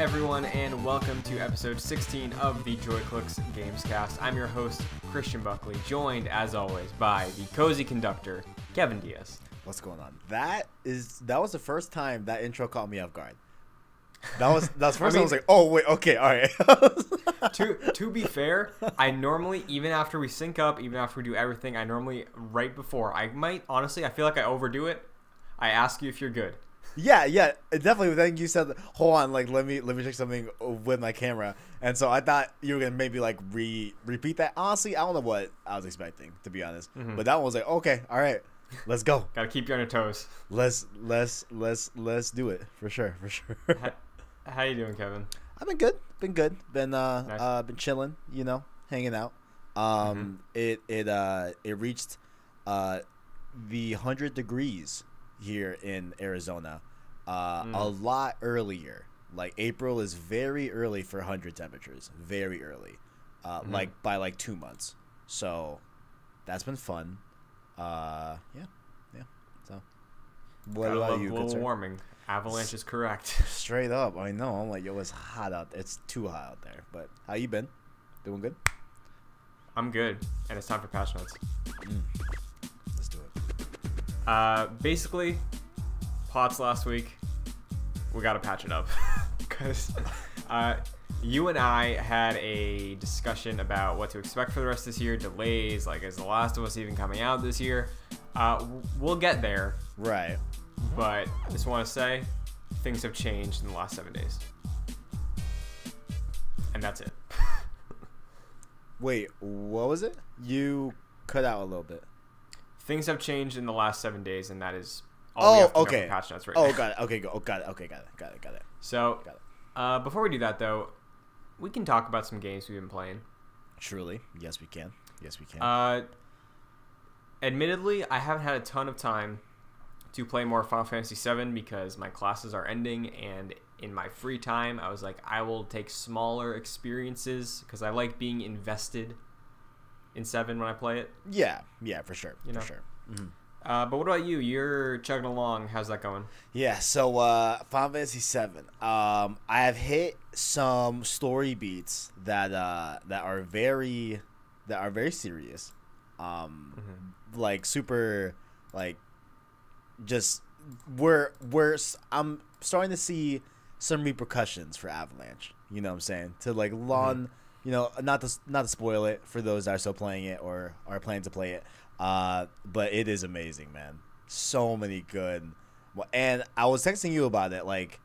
Everyone, and welcome to episode 16 of the Joy Clicks Gamescast. I'm your host, Christian Buckley, joined, as always, by the cozy conductor, Kevin Diaz. What's going on? That is that was the first time that intro caught me off guard. That was that's the first time I was like, oh wait, okay, all right. to to be fair, I normally even after we sync up, even after we do everything, I normally right before I might honestly, I feel like I overdo it. I ask you if you're good. Yeah, yeah, definitely. Then you said, "Hold on, like let me let me check something with my camera," and so I thought you were gonna maybe like re repeat that. Honestly, I don't know what I was expecting to be honest, mm-hmm. but that one was like, okay, all right, let's go. Gotta keep you on your toes. Let's let's let's let's do it for sure, for sure. how, how you doing, Kevin? I've been good. Been good. Been uh, nice. uh been chilling. You know, hanging out. Um, mm-hmm. it it uh it reached uh the hundred degrees here in Arizona uh, mm. a lot earlier. Like April is very early for 100 temperatures, very early, uh, mm. like by like two months. So that's been fun. Uh, yeah, yeah. So what Gotta about you? Global warming. Avalanche is correct. Straight up, I know. I'm like, yo, it's hot out. There. It's too hot out there. But how you been? Doing good? I'm good, and it's time for patch notes. Mm. Let's do it. Uh, basically, pots last week. We got to patch it up because uh, you and I had a discussion about what to expect for the rest of this year. Delays, like is The Last of Us even coming out this year? Uh, we'll get there. Right. But I just want to say things have changed in the last seven days. And that's it. Wait, what was it? You cut out a little bit. Things have changed in the last seven days, and that is oh, okay. Patch notes right oh, now. got it. Okay, go. Oh, got it. Okay, got it. Got it. Got it. So, got it. Uh, before we do that, though, we can talk about some games we've been playing. Truly, yes, we can. Yes, we can. Uh, admittedly, I haven't had a ton of time to play more Final Fantasy VII because my classes are ending, and in my free time, I was like, I will take smaller experiences because I like being invested in Seven when I play it. Yeah, yeah, for sure, you know? for sure. Mm-hmm. Uh, but what about you? You're chugging along. How's that going? Yeah, so uh, Final Fantasy Seven. Um, I have hit some story beats that uh, that are very that are very serious. Um, mm-hmm. like super, like just we're we're I'm starting to see some repercussions for Avalanche. You know what I'm saying? To like lawn, mm-hmm. you know, not to not to spoil it for those that are still playing it or are planning to play it. Uh, but it is amazing, man. So many good. And I was texting you about it. Like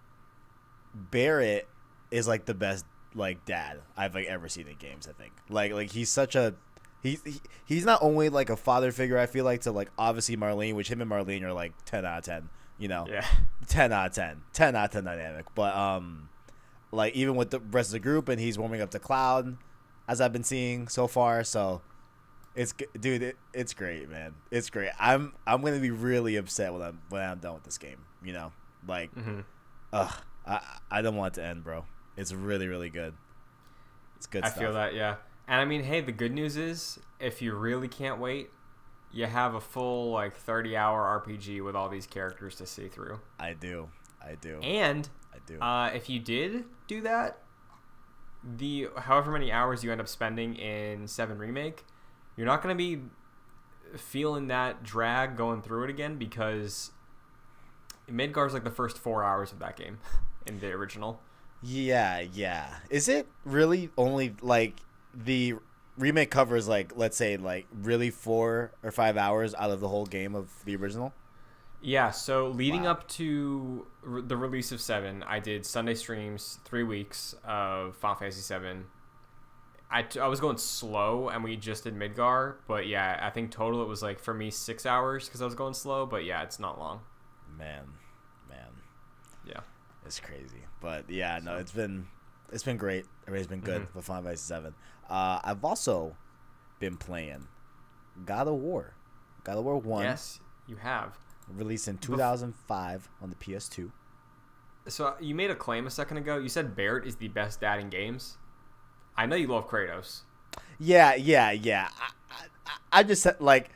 Barret is like the best like dad I've like ever seen in games. I think like like he's such a he, he he's not only like a father figure. I feel like to like obviously Marlene, which him and Marlene are like ten out of ten. You know, yeah, ten out of 10. 10 out of ten dynamic. But um, like even with the rest of the group, and he's warming up to Cloud, as I've been seeing so far. So it's dude, it, it's great, man. It's great. I'm I'm gonna be really upset when I'm when I'm done with this game. You know, like, mm-hmm. ugh, I I don't want it to end, bro. It's really really good. It's good. I stuff. feel that, yeah. And I mean, hey, the good news is if you really can't wait, you have a full like 30 hour RPG with all these characters to see through. I do. I do. And I do. Uh, if you did do that, the however many hours you end up spending in 7 remake you're not going to be feeling that drag going through it again because Midgar's like the first four hours of that game in the original. Yeah, yeah. Is it really only like the remake covers like let's say like really four or five hours out of the whole game of the original? Yeah. So leading wow. up to the release of Seven, I did Sunday streams, three weeks of Final Fantasy Seven I, t- I was going slow and we just did Midgar, but yeah, I think total it was like for me six hours because I was going slow, but yeah, it's not long. Man, man, yeah, it's crazy, but yeah, no, it's been it's been great. Everybody's been good mm-hmm. with Final Fantasy Seven. Uh, I've also been playing God of War, God of War One. Yes, you have released in 2005 on the PS2. So you made a claim a second ago. You said Barret is the best dad in games. I know you love Kratos. Yeah, yeah, yeah. I, I, I just said like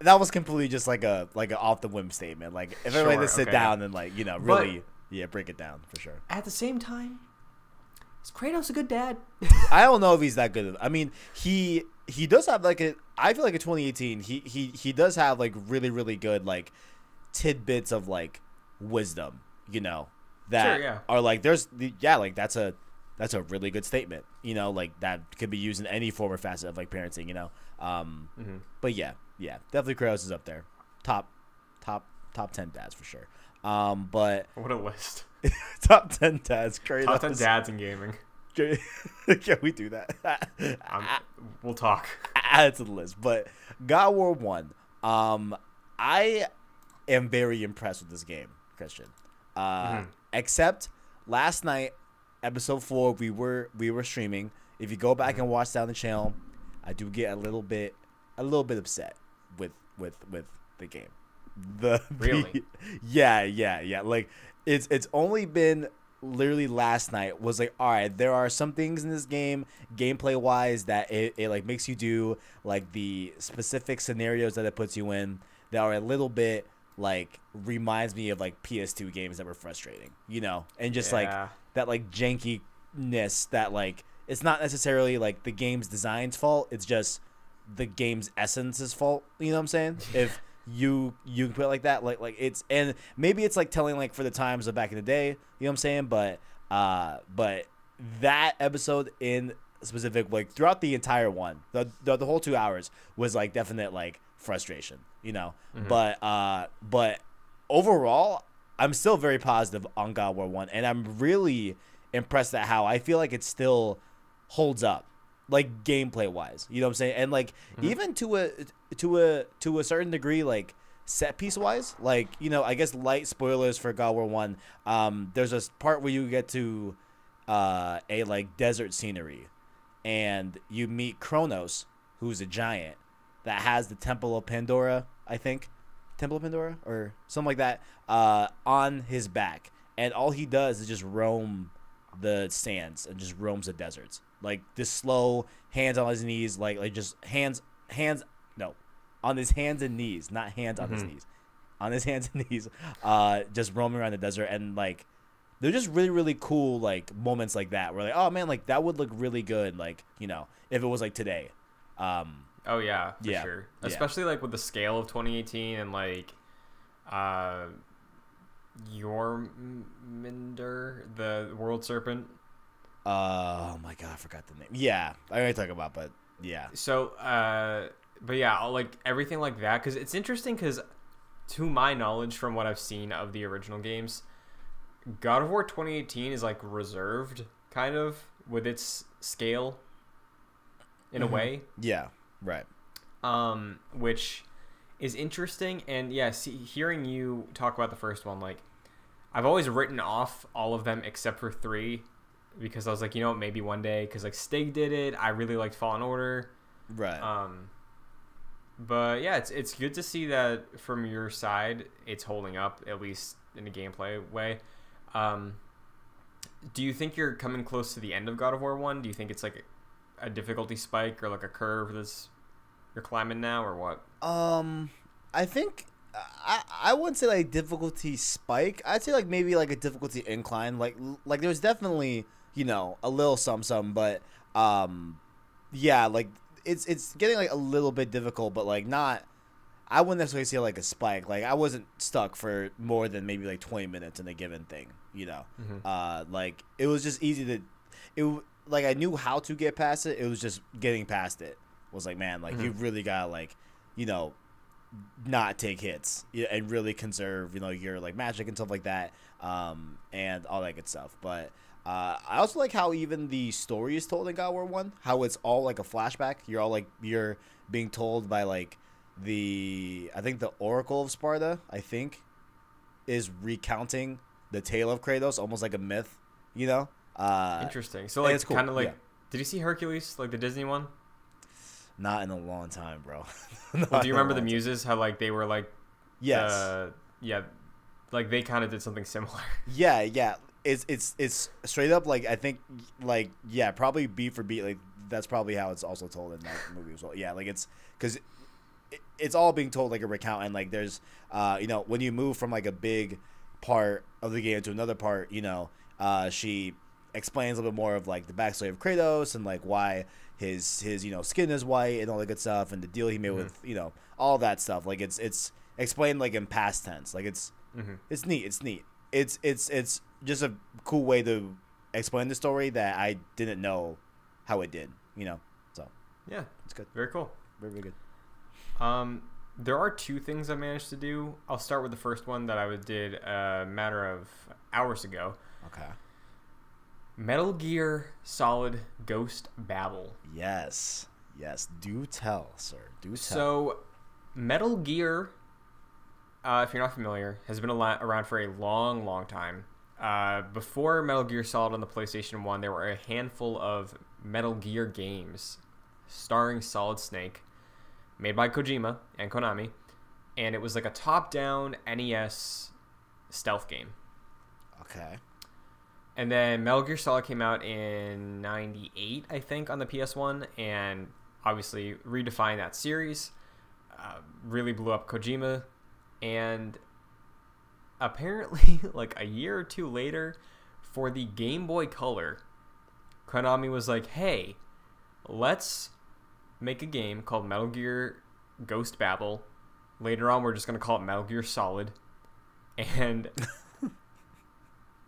that was completely just like a like an off the whim statement. Like if everybody to sit okay. down and like you know really yeah, break it down for sure. At the same time, is Kratos a good dad? I don't know if he's that good. I mean, he he does have like a. I feel like in 2018, he he he does have like really really good like tidbits of like wisdom. You know that Sure, yeah. are like there's yeah like that's a that's a really good statement. You know like that could be used in any form or facet of like parenting. You know. Um. Mm-hmm. But yeah, yeah, definitely Kratos is up there. Top top top ten dads for sure. Um. But What a list. top ten dads. Kratos. Top 10 dads in gaming. Can we do that? Um, we'll talk. add it to the list. But God War One, um, I am very impressed with this game, Christian. Uh, Mhm. Except last night, episode four, we were we were streaming. If you go back and watch down the channel, I do get a little bit a little bit upset with with with the game. The the- Really? yeah, yeah, yeah. Like it's it's only been literally last night was like all right there are some things in this game gameplay wise that it, it like makes you do like the specific scenarios that it puts you in that are a little bit like reminds me of like ps2 games that were frustrating you know? And just like that like jankiness that like it's not necessarily like the game's design's fault it's just the game's essence's fault you know what i'm saying? If you you can put it like that like like it's and maybe it's like telling like for the times of back in the day you know what i'm saying? But uh but that episode in specific like throughout the entire one the the, the whole two hours was like definite like frustration you know? But uh but overall i'm still very positive on god war 1 and i'm really impressed at how i feel like it still holds up like gameplay wise you know what i'm saying? And like even to a to a to a certain degree like set piece wise like you know i guess light spoilers for god war 1 um there's a part where you get to uh a like desert scenery and you meet kronos who's a giant that has the temple of pandora i think. Temple of pandora? Or something like that uh on his back. And all he does is just roam the sands and just roams the deserts. Like this slow hands on his knees like like just hands hands no. On his hands and knees not hands on his Mhm. knees. On his hands and knees uh just roaming around the desert. And like they're just really really cool like moments like that where like oh man like that would look really good like you know if it was like today. Um Oh yeah, for Yeah, sure. yeah. Especially like with the scale of 2018 and like uh Jörmungandr, the world serpent. uh, oh my god i forgot the name yeah i already talk about but yeah So uh but yeah, like everything like that cuz it's interesting cuz to my knowledge from what I've seen of the original games, God of War 2018 is like reserved kind of with its scale in Mhm. a way. yeah right um, which is interesting. And yeah, see, hearing you talk about the first one, like I've always written off all of them except for three because I was like, you know, what, maybe one day because like Stig did it. I really liked Fallen Order. right Um, but yeah, it's it's good to see that from your side, it's holding up at least in a gameplay way. Um, do you think you're coming close to the end of God of War One? Do you think it's like a difficulty spike or like a curve that's you're climbing now, or what? Um, I think I I wouldn't say like difficulty spike. I'd say like maybe like a difficulty incline. Like like there's definitely you know a little some some, but um, yeah, like it's it's getting like a little bit difficult, but like not. I wouldn't necessarily say like a spike. Like I wasn't stuck for more than maybe like 20 minutes in a given thing. You know, Mhm. uh, like it was just easy to, it like I knew how to get past it. It was just getting past it was like man, like you really gotta like, you know, not take hits and really conserve you know your like magic and stuff like that, um, and all that good stuff. But uh, I also like how even the story is told in God War One. How it's all like a flashback. You're all like you're being told by like the I think the Oracle of Sparta. I think is recounting the tale of Kratos, almost like a myth. You know. Uh, Interesting. So like it's cool, kind of like, yeah. did you see Hercules, like the Disney one? Not in a long time, bro. Well, do you remember the long time. muses? How like they were like, Yes. uh, yeah, like they kind of did something similar. Yeah, yeah. It's it's it's straight up like I think like yeah, probably beat for beat like that's probably how it's also told in that movie as well. Yeah, like it's because it, it's all being told like a recount and like there's uh you know when you move from like a big part of the game to another part, you know, uh, she explains a little bit more of like the backstory of Kratos and like why his his you know skin is white and all that good stuff and the deal he made mm-hmm. with you know all that stuff. Like it's it's explained like in past tense. Like it's mm-hmm. it's neat. It's neat. It's it's it's just a cool way to explain the story that I didn't know how it did. You know, so Yeah, it's good. very cool. Very very good. Um, there are two things I managed to do. I'll start with the first one that I did a matter of hours ago. Okay. Metal Gear Solid Ghost Babel. Yes. Yes. Do tell, sir. Do tell. So, Metal Gear, uh, if you're not familiar, has been around for a long, long time. Uh, before Metal Gear Solid on the PlayStation 1, there were a handful of Metal Gear games starring Solid Snake, made by Kojima and Konami, and it was like a top down NES stealth game. okay. And then Metal Gear Solid came out in 98, I think, on the PS1, and obviously redefined that series. Uh, really blew up Kojima. And apparently, like a year or two later, for the Game Boy Color, Konami was like, hey, let's make a game called Metal Gear Ghost Babel. Later on, we're just going to call it Metal Gear Solid. And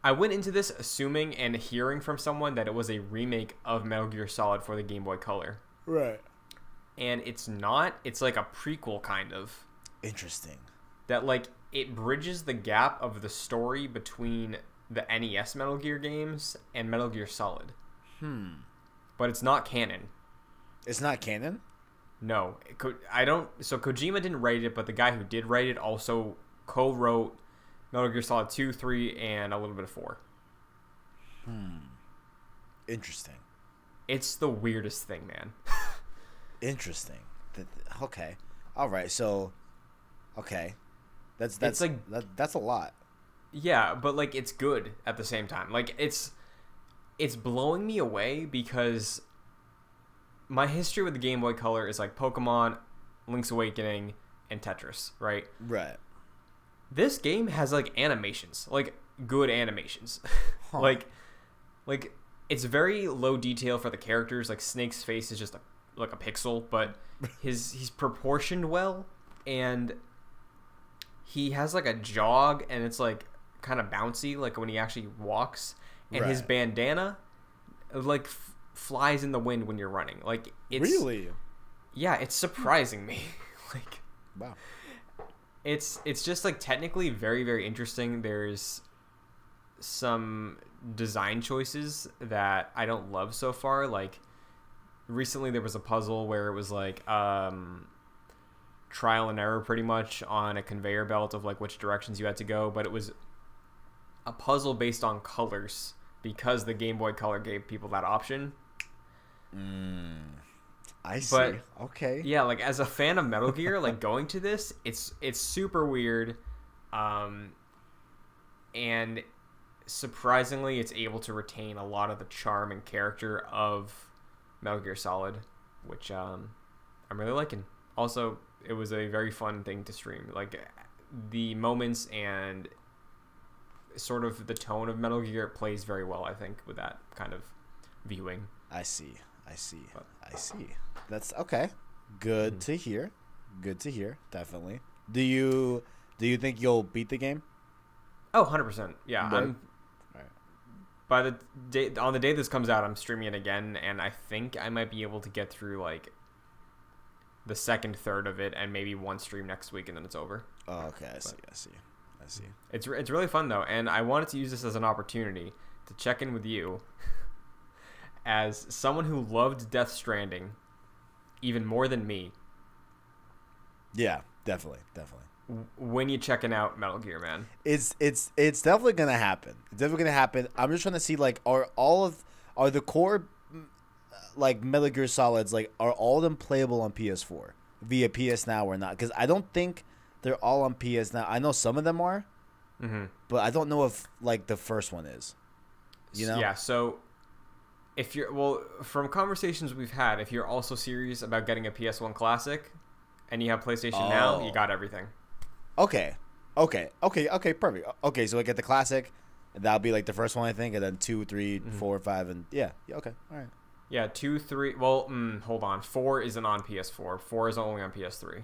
I went into this assuming and hearing from someone that it was a remake of Metal Gear Solid for the Game Boy Color. Right. And it's not, it's like a prequel kind of. Interesting. That like it bridges the gap of the story between the NES Metal Gear games and Metal Gear Solid. Hmm. But it's not canon. It's not canon. No, it co- I don't. So Kojima didn't write it, but the guy who did write it also co-wrote Metal Gear Solid two, three, and a little bit of four. Hmm. Interesting. It's the weirdest thing, man. Interesting. Okay. All right. So. Okay. That's that's like- that, that's a lot. Yeah, but like it's good at the same time. Like it's it's blowing me away because my history with the Game Boy Color is like Pokemon, Link's Awakening, and Tetris, right? Right. This game has like animations, like good animations. Huh. like like it's very low detail for the characters. Like Snake's face is just a like a pixel, but his he's proportioned well and he has like a jog and it's like kind of bouncy like when he actually walks and his bandana like f- flies in the wind when you're running. Like it's really? yeah, it's surprising me. like Wow. It's it's just like technically very very interesting. There's some design choices that i don't love so far. Like recently there was a puzzle where it was like um trial and error pretty much on a conveyor belt of like which directions you had to go but it was a puzzle based on colors because the game boy color gave people that option I see. But- okay. yeah like as a fan of metal gear like going to this it's it's super weird um and surprisingly it's able to retain a lot of the charm and character of metal gear solid which um i'm really liking also it was a very fun thing to stream like the moments and sort of the tone of metal gear plays very well i think with that kind of viewing I see. I see. But- I see. That's okay. Good mm-hmm. to hear. Good to hear. Definitely. Do you do you think you'll beat the game? Oh, 100%. Yeah, Right. I'm Right. by the day on the day this comes out, I'm streaming it again and I think I might be able to get through like the second third of it and maybe one stream next week and then it's over. Oh, okay. I see. I see. I see. It's it's really fun though and I wanted to use this as an opportunity to check in with you as someone who loved Death Stranding even more than me. Yeah, definitely, definitely. When you checking out Metal Gear, man? It's it's it's definitely gonna happen. It's definitely gonna happen. I'm just trying to see like are all of are the core like Metal Gear Solids like are all of them playable on PS4 via PS Now or not? Because I don't think they're all on PS Now. I know some of them are, Mm-hmm. but I don't know if like the first one is. You know? Yeah, so if you're well, from conversations we've had, if you're also serious about getting a PS1 Classic and you have PlayStation now, Oh. you got everything. Okay. Okay, okay, okay, perfect. Okay, so I get the classic. That'll be like the first one, I think, and then two, three, Mm-hmm. four, five, and yeah, yeah. Okay, all right. Yeah, two, three. Well, mm, hold on. Four isn't on PS4. Four is only on PS3.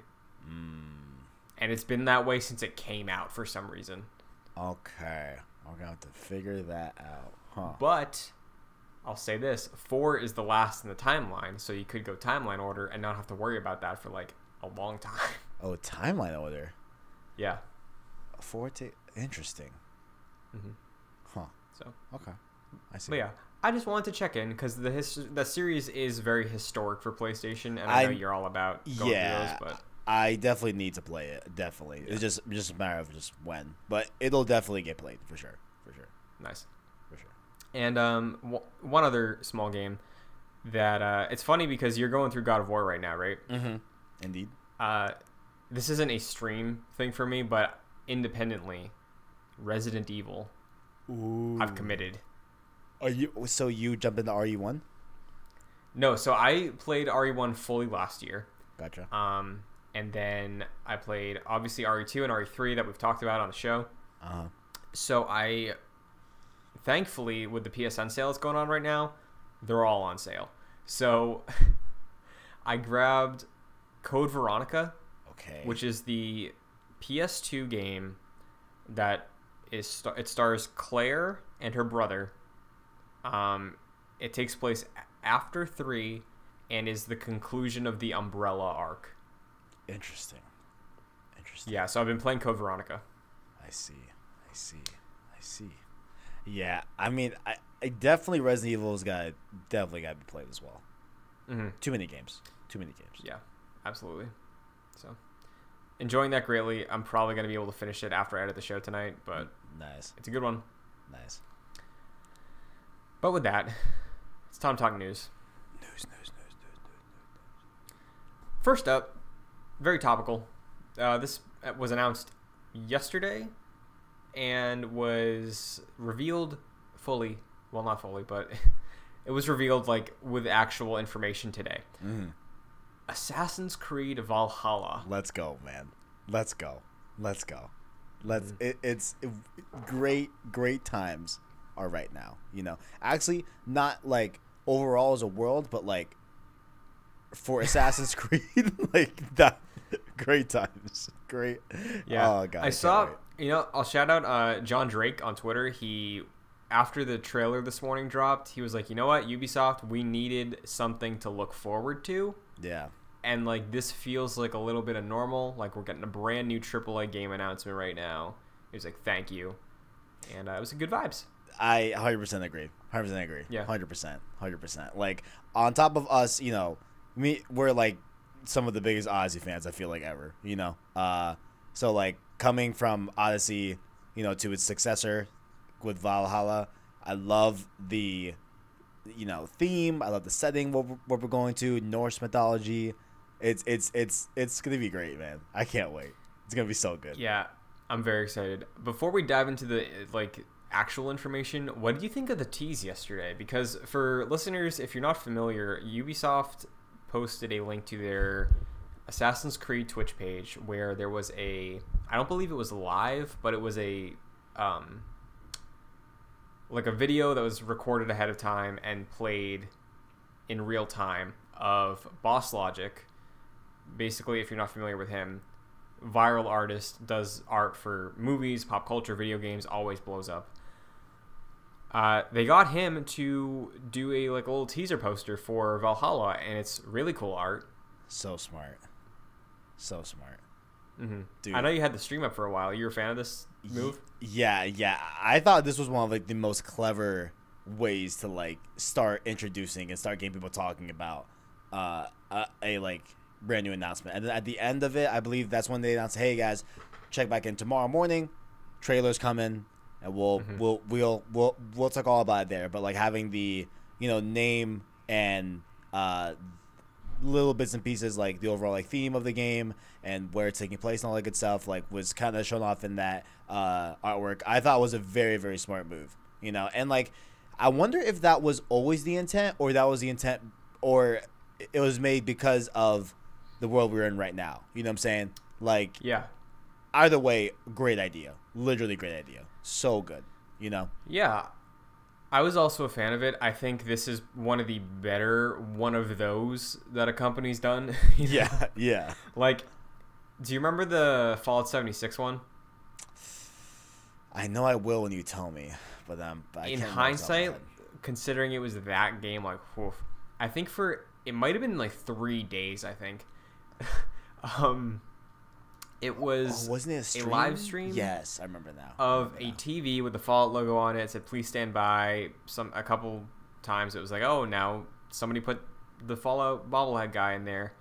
And it's been that way since it came out for some reason. Okay, I'm gonna have to figure that out, huh? But I'll say this: four is the last in the timeline, so you could go timeline order and not have to worry about that for like a long time. Oh, timeline order. yeah. Four to interesting. Mhm. Huh. So, Okay. I see. but yeah, I just wanted to check in because the his- the series is very historic for PlayStation, and I know I'm- you're all about going yeah, through those. But I definitely need to play it. Definitely. It's just just a matter of just when, but it'll definitely get played for sure. For sure. nice. And um, w- one other small game that uh, it's funny because you're going through God of War right now, right? Mm-hmm. Indeed. Uh, this isn't a stream thing for me, but independently, Resident Evil, Ooh. I've committed. Are you so you jumped into RE one? No, so I played RE1 fully last year. Gotcha. Um, and then I played obviously RE2 and RE3 that we've talked about on the show. Uh huh. So I, thankfully, with the PSN sales going on right now, they're all on sale. So I grabbed Code Veronica, Okay. which is the PS2 game that is it stars Claire and her brother. Um, it takes place after three and is the conclusion of the Umbrella arc. interesting. Interesting. Yeah, so I've been playing Code Veronica. I see. I see. I see. Yeah. I mean, I, I definitely Resident Evil's got definitely got to be played as well. hmm Too many games. Too many games. Yeah, absolutely. So enjoying that greatly. I'm probably gonna be able to finish it after I edit the show tonight, but Nice. it's a good one. Nice. But with that, it's time to talk news. News. News. News. News. News. First up, very topical. Uh, this was announced yesterday and was revealed fully. Well, not fully, but it was revealed like with actual information today. Mhm. Assassin's Creed Valhalla. Let's go, man. Let's go. Let's go. Let's. Mm-hmm. It, it's it, great. Great times are right now. You know, actually, not like overall as a world, but like for Assassin's Creed, like that. Great times. Great. Yeah, Oh god. I saw. wait. You know, I'll shout out uh, John Drake on Twitter. He, after the trailer this morning dropped, he was like, "You know what, Ubisoft, we needed something to look forward to." Yeah. and like this feels like a little bit of normal. Like we're getting a brand new AAA game announcement right now. He was like, "Thank you," and uh, it was good vibes. I 100% agree. 100% agree. Yeah. 100%. 100%. Like on top of us, you know, me we're like some of the biggest Odyssey fans I feel like ever, you know. Uh so like coming from Odyssey, you know, to its successor with Valhalla, I love the you know, theme, I love the setting what we're, going to, Norse mythology. It's it's it's it's to be great, man. I can't wait. It's to be so good. Yeah, I'm very excited. Before we dive into the like actual information, what did you think of the tease yesterday? Because for listeners, if you're not familiar, Ubisoft posted a link to their Assassin's Creed Twitch page where there was a I don't believe it was live, but it was a um like a video that was recorded ahead of time and played in real time of Boss Logic. Basically, if you're not familiar with him, viral artist does art for movies, pop culture, video games, always blows up. Uh, they got him to do a like little teaser poster for Valhalla, and it's really cool art. So smart. So smart. Mm-hmm. Dude. I know you had the stream up for a while. You were a fan of this move? Yeah, yeah. I thought this was one of like the most clever ways to like start introducing and start getting people talking about uh, a, a like brand new announcement. And then at the end of it, I believe that's when they announced, "Hey guys, check back in tomorrow morning. Trailers coming, and we'll Mhm. we'll we'll we'll we'll talk all about it there." But like having the you know name and uh little bits and pieces like the overall like theme of the game and where it's taking place and all that good stuff like was kind of shown off in that uh, artwork i thought was a very very smart move you know and like i wonder if that was always the intent or that was the intent or it was made because of the world we're in right now you know what i'm saying like Yeah. either way, great idea. Literally great idea. So good. You know. Yeah. I was also a fan of it. I think this is one of the better one of those that a company's done. you know? Yeah. Yeah. Like, do you remember the Fallout 76 one? I know I will when you tell me, but um, but I In can't remember off the top hindsight, considering it was that game, like, whew, I think for it might have been like three days. I think. um, it was oh, wasn't it a, stream? live stream? Yes, I remember now. Of remember a TV with the Fallout logo on it. It said "Please stand by." Some a couple times it was like, "Oh, now somebody put the Fallout bobblehead guy in there."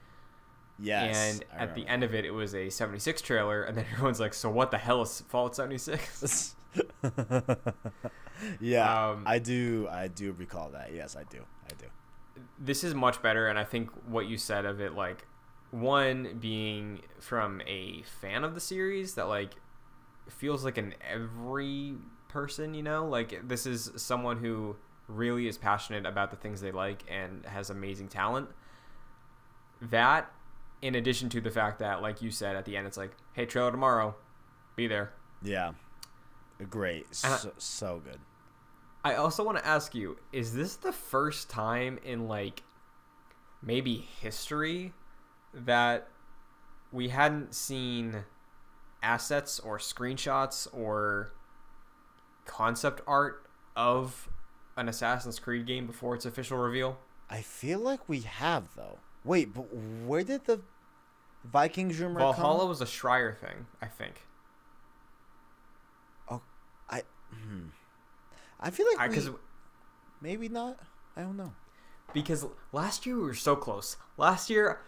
Yes. and I at the end of it, it was a '76 trailer, and then everyone's like, "So what the hell is Fallout '76?" yeah, Um, I do. I do recall that. Yes, I do. I do. this is much better, and I think what you said of it, like one being from a fan of the series that like feels like an every person, you know, like this is someone who really is passionate about the things they like and has amazing talent. That, in addition to the fact that, like you said at the end, it's like, hey, trailer tomorrow, be there. Yeah. Great. And I- So, so good. I also want to ask you: Is this the first time in like maybe history that we hadn't seen assets or screenshots or concept art of an Assassin's Creed game before its official reveal? I feel like we have though. Wait, but where did the Vikings rumor Valhalla come? was a Schreier thing, I think. Oh, I hmm. I feel like Because we, maybe not. I don't know. because last year we were so close. Last year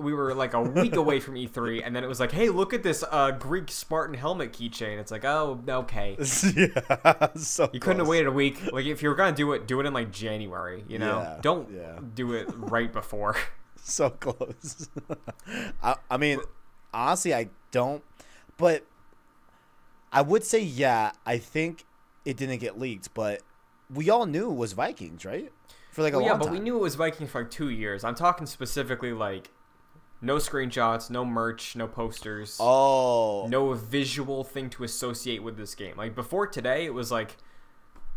we were like a week away from E3, and then it was like, hey, look at this uh, Greek Spartan helmet keychain. It's like, oh, okay. yeah, so You couldn't have waited a week. Like if you were gonna do it, do it in like January. You know, Yeah, don't yeah. do it right before. so close. I, I mean, honestly, I don't. But I would say, yeah, I think it didn't get leaked, but we all knew it was Vikings, right? For like a Well, yeah, long but time. we knew it was Vikings for like two years. I'm talking specifically like no screenshots, no merch, no posters, Oh, no visual thing to associate with this game. Like before today, it was like,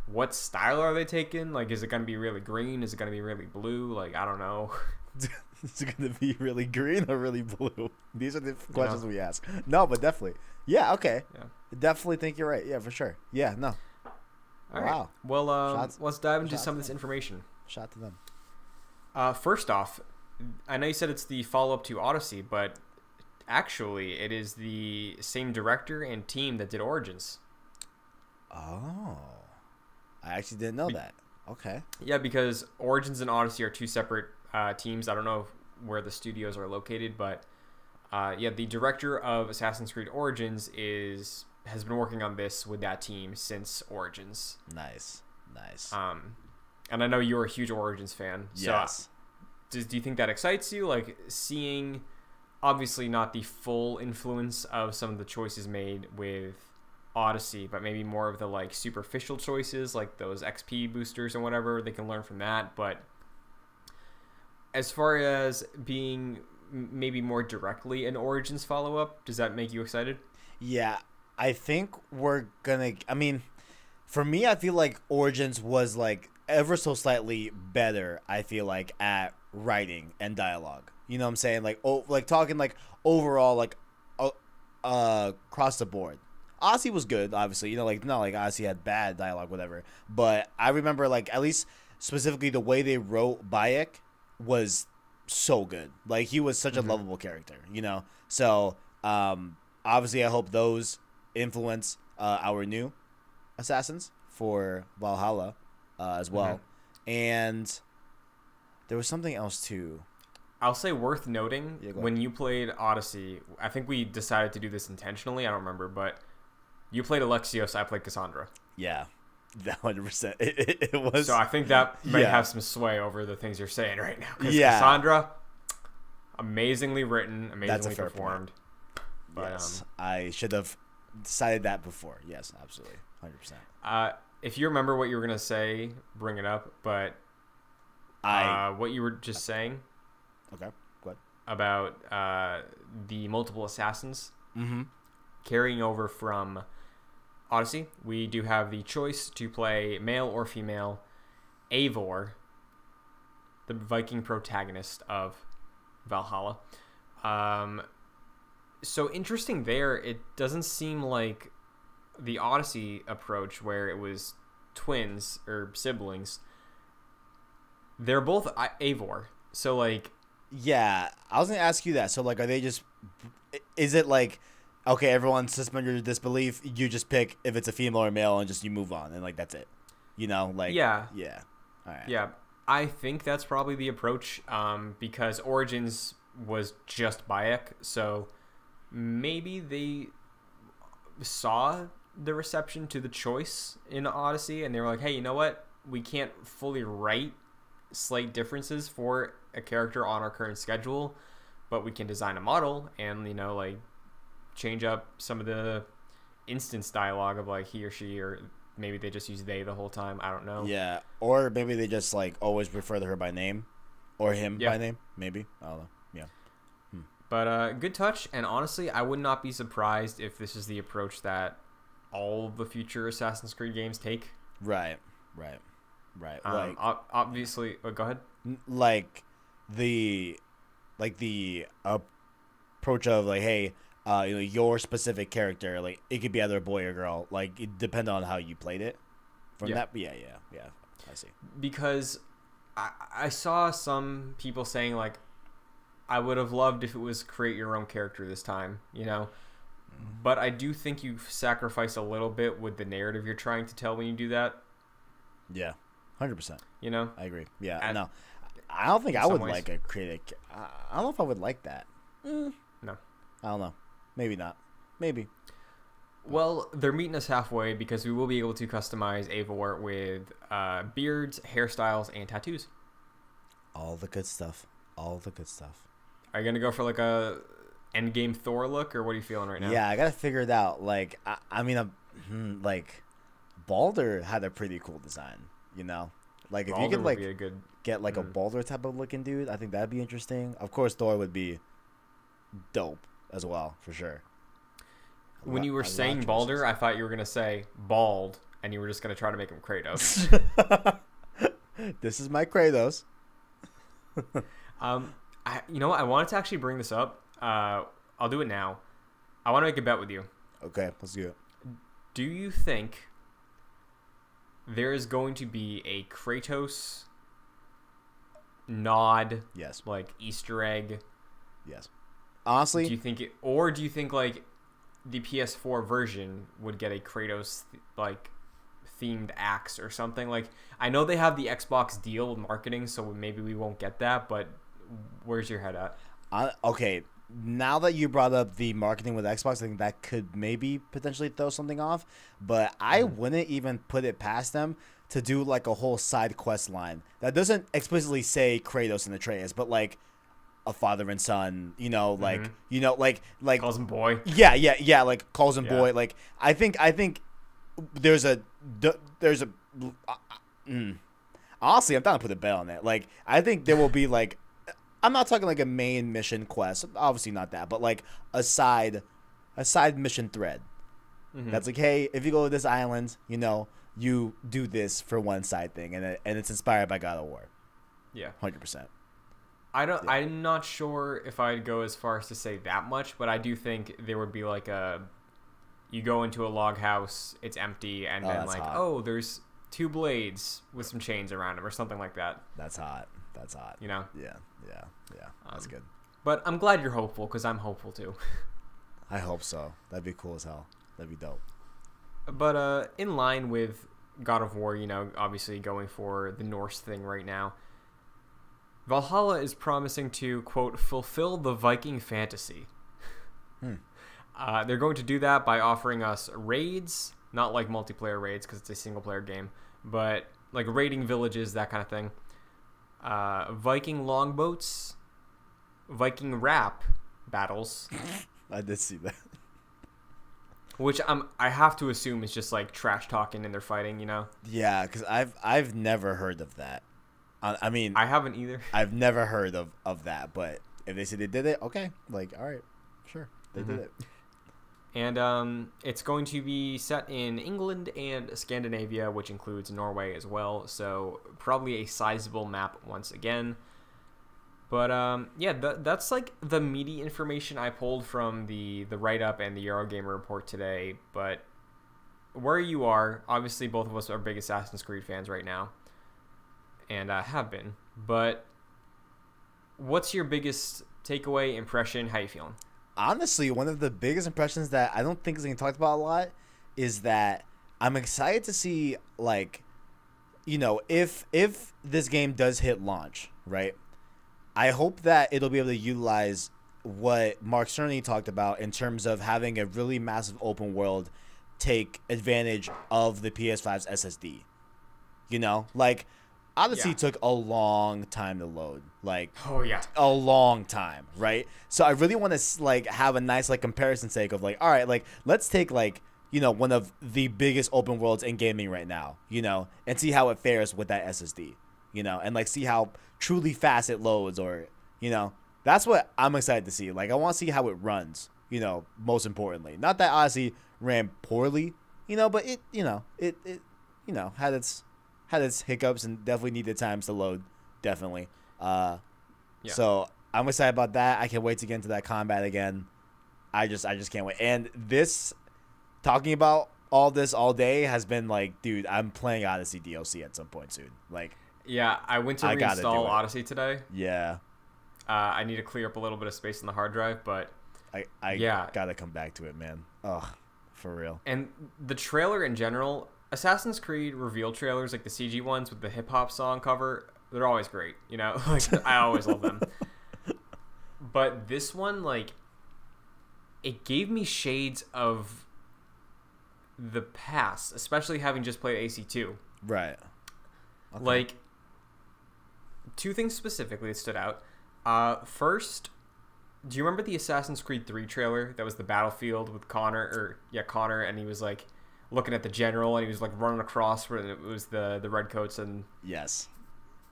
what style are they taking? Like, is it gonna be really green? Is it gonna be really blue? Like, I don't know. is it gonna be really green or really blue? These are the questions we ask. No, but definitely, yeah, okay, Yeah. definitely think you're right. Yeah, for sure. Yeah, no, All right. Wow. Well, um, Shots- let's dive into shots some of this information. shot to them. Uh, first off, I know you said it's the follow up to Odyssey, but actually, it is the same director and team that did Origins. Oh, I actually didn't know Be- that. Okay. Yeah, because Origins and Odyssey are two separate uh, teams. I don't know where the studios are located, but uh, yeah, the director of Assassin's Creed Origins is has been working on this with that team since Origins. Nice, nice. Um, and I know you're a huge Origins fan. So yes. Does, do you think that excites you like seeing obviously not the full influence of some of the choices made with odyssey but maybe more of the like superficial choices like those xp boosters and whatever they can learn from that but as far as being maybe more directly an origins follow-up does that make you excited Yeah, I think we're gonna. I mean, for me, I feel like Origins was like ever so slightly better. I feel like at writing and dialogue. You know what I'm saying? Like, oh, like talking like overall, like, uh, uh across the board. Ozzy was good, obviously. You know, like not like Ozzy had bad dialogue, whatever. But I remember like at least specifically the way they wrote Bayek was so good. Like he was such a lovable character, you know. So um, obviously, I hope those influence uh, our new assassins for Valhalla uh, as well. And there was something else too. I'll say worth noting Yeah, when you played Odyssey, I think we decided to do this intentionally. I don't remember, but you played Alexios, I played Cassandra. Yeah, that hundred percent. It, it, it was. So I think that may Yeah. have some sway over the things you're saying right now. 'Cause Yeah. Cassandra, amazingly written, amazingly fair point. performed. But yes, um, I should have decided that before. Yes, absolutely, hundred percent. If you remember what you were gonna say, bring it up. But I uh, what you were just saying okay. Ahead. about uh, the multiple assassins, Mm-hmm. carrying over from Odyssey, we do have the choice to play male or female Eivor, the Viking protagonist of Valhalla. Um, so interesting there. It doesn't seem like the Odyssey approach where it was twins or siblings. They're both Eivor, So like Yeah, I was gonna ask you that. So like, are they just? Is it like, okay, everyone suspend your disbelief. You just pick if it's a female or male, and just you move on, and like that's it. You know, like Yeah. yeah. All right. Yeah, I think that's probably the approach um, because Origins was just Bayek, so maybe they saw the reception to the choice in Odyssey and they were like, hey, you know what? We can't fully write slight differences for a character on our current schedule, but we can design a model and, you know, like change up some of the instance dialogue of like he or she or maybe they just use they the whole time. I don't know. Yeah, or maybe they just like always refer to her by name, or him Yeah. by name. Maybe I don't know. Yeah. But uh, good touch, and honestly, I would not be surprised if this is the approach that all the future Assassin's Creed games take. Right. Right. Right. Um, like ob- obviously, oh, go ahead. like the like the approach of like hey uh you know your specific character like it could be either a boy or girl like it depend on how you played it from Yeah. that yeah yeah yeah i see Because I, I saw some people saying like, I would have loved if it was create your own character this time, you know. But I do think you sacrifice a little bit with the narrative you're trying to tell when you do that. yeah 100% You know, i agree. Yeah At- no. I don't think i would ways. like a critic. I, I don't know if i would like that. Mm, no. i don't know. Maybe not. Maybe. Well, they're meeting us halfway because we will be able to customize Eivor with uh, beards, hairstyles, and tattoos. all the good stuff. All the good stuff. Are you gonna go for like a endgame Thor look, or what are you feeling right now? Yeah, I gotta figure it out. Like, I, I mean, I'm, hmm, like, Baldur had a pretty cool design. You know, like if Baldur you could like good. get like a mm. Baldur type of looking dude, I think that'd be interesting. Of course, Thor would be dope as well for sure. When lot- you were saying choices. Baldur, I thought you were gonna say bald, and you were just gonna try to make him Kratos. this is my Kratos. um, I, you know what? I wanted to actually bring this up. Uh, I'll do it now. I want to make a bet with you. Okay, let's do it. Do you think there is going to be a Kratos nod, Yes, like Easter egg? yes. Honestly, do you think it, or do you think like the PS4 version would get a Kratos like themed axe or something? Like I know they have the Xbox deal with marketing, so maybe we won't get that. But where's your head at? I, okay. Now that you brought up the marketing with Xbox, I think that could maybe potentially throw something off. But I Mm-hmm. wouldn't even put it past them to do like a whole side quest line that doesn't explicitly say Kratos and Atreus, but like a father and son. You know, like Mhm. you know, like like Calls him boy. yeah, yeah, yeah. Like calls him Yeah. boy. Like I think I think there's a there's a uh, mm. honestly, I'm trying to put a bet on it. Like I think there will be like I'm not talking like a main mission quest, obviously not that, but like a side a side mission thread. Mhm. That's like, hey, if you go to this island, you know, you do this for one side thing, and it, and it's inspired by God of War, yeah. hundred percent. I don't. I'm not sure if I'd go as far as to say that much, but I do think there would be like a. You go into a log house, it's empty, and Oh, then like, hot. oh, there's two blades with some chains around them, or something like that. That's hot. That's hot. You know. Yeah, yeah, yeah. That's Um, good. But I'm glad you're hopeful because I'm hopeful too. I hope so. That'd be cool as hell. That'd be dope. But uh, in line with God of War, you know, obviously going for the Norse thing right now. Valhalla is promising to quote fulfill the Viking fantasy. Hmm. Uh, they're going to do that by offering us raids, not like multiplayer raids because it's a single player game, but like raiding villages, that kind of thing. Uh, Viking longboats, Viking rap battles, I did see that. which I'm I have to assume is just like trash talking and they're fighting, you know. Yeah, because I've I've never heard of that. I, I mean, I haven't either. I've never heard of of that. But if they said they did it, okay, like all right, sure, they did Mhm. it. And um, it's going to be set in England and Scandinavia, which includes Norway as well. So probably a sizable map once again. But um, yeah, th- that's like the meaty information I pulled from the the write up and the Eurogamer report today. But where you are, obviously, both of us are big Assassin's Creed fans right now, and uh, have been. But what's your biggest takeaway impression? How you feeling? Honestly, one of the biggest impressions that I don't think is getting talked about a lot is that I'm excited to see like, you know, if if this game does hit launch, right? I hope that it'll be able to utilize what Mark Cerny talked about in terms of having a really massive open world take advantage of the PS5's SSD. You know, like Odyssey Yeah. took a long time to load. Like Oh yeah. a long time, right? So I really want to like have a nice like comparison sake of like, all right, like let's take like you know one of the biggest open worlds in gaming right now, you know, and see how it fares with that SSD, you know, and like see how truly fast it loads, or you know, that's what I'm excited to see. Like I want to see how it runs, you know, most importantly, not that Odyssey ran poorly, you know, but it, you know, it, it, you know, had its had its hiccups and definitely needed times to load, definitely. Uh, Yeah. so I'm excited about that. I can't wait to get into that combat again. I just I just can't wait. And this talking about all this all day has been like, dude, I'm playing Odyssey DLC at some point soon. Like, Yeah, I went to I reinstall. Odyssey today. yeah, Uh, I need to clear up a little bit of space on the hard drive, but I I Yeah. gotta come back to it, man. Ugh, for real. and the trailer in general, Assassin's Creed reveal trailers like the CG ones with the hip hop song cover, they're always great. You know, like I always love them. But this one, like, it gave me shades of the past, especially having just played AC2. Right. Okay. Like, two things specifically that stood out. Uh, first, do you remember the Assassin's Creed 3 trailer that was the battlefield with Connor, or, yeah, Connor, and he was like looking at the general and he was like running across where it was the, the redcoats and Yes,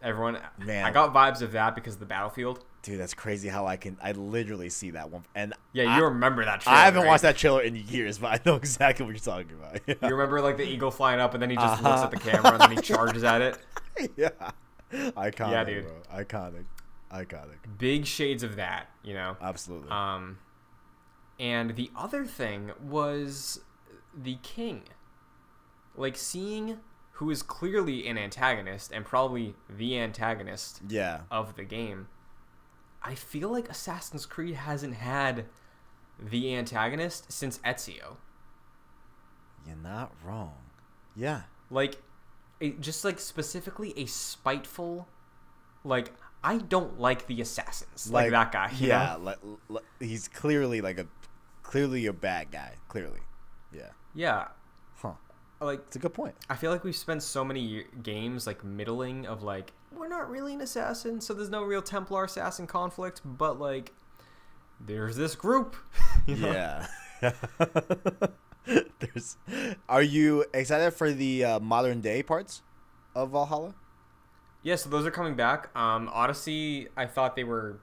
everyone. Man. I got vibes of that because of the battlefield. dude, that's crazy how I can I literally see that one. And Yeah, I, you remember that trailer. I haven't right? watched that trailer in years, but I know exactly what you're talking about. You remember like the eagle flying up and then he just looks Uh-huh. at the camera and then he charges at it? yeah, iconic. Yeah, dude. Bro. Iconic, iconic. Big shades of that, you know? Absolutely. Um, and the other thing was the king. Like seeing who is clearly an antagonist and probably the antagonist yeah. of the game. I feel like Assassin's Creed hasn't had the antagonist since Ezio. You're not wrong. Yeah. Like, it, just like specifically a spiteful, like I don't like the assassins, like, that guy. Yeah, like, like he's clearly like a clearly a bad guy. Clearly. Yeah. Yeah. Huh. Like It's a good point. I feel like we've spent so many games like middling of like we're not really an assassin, so there's no real Templar assassin conflict, but like there's this group. you know? Yeah. There's. Are you excited for the uh, modern day parts of Valhalla? Yeah, so those are coming back. Um, Odyssey, I thought they were.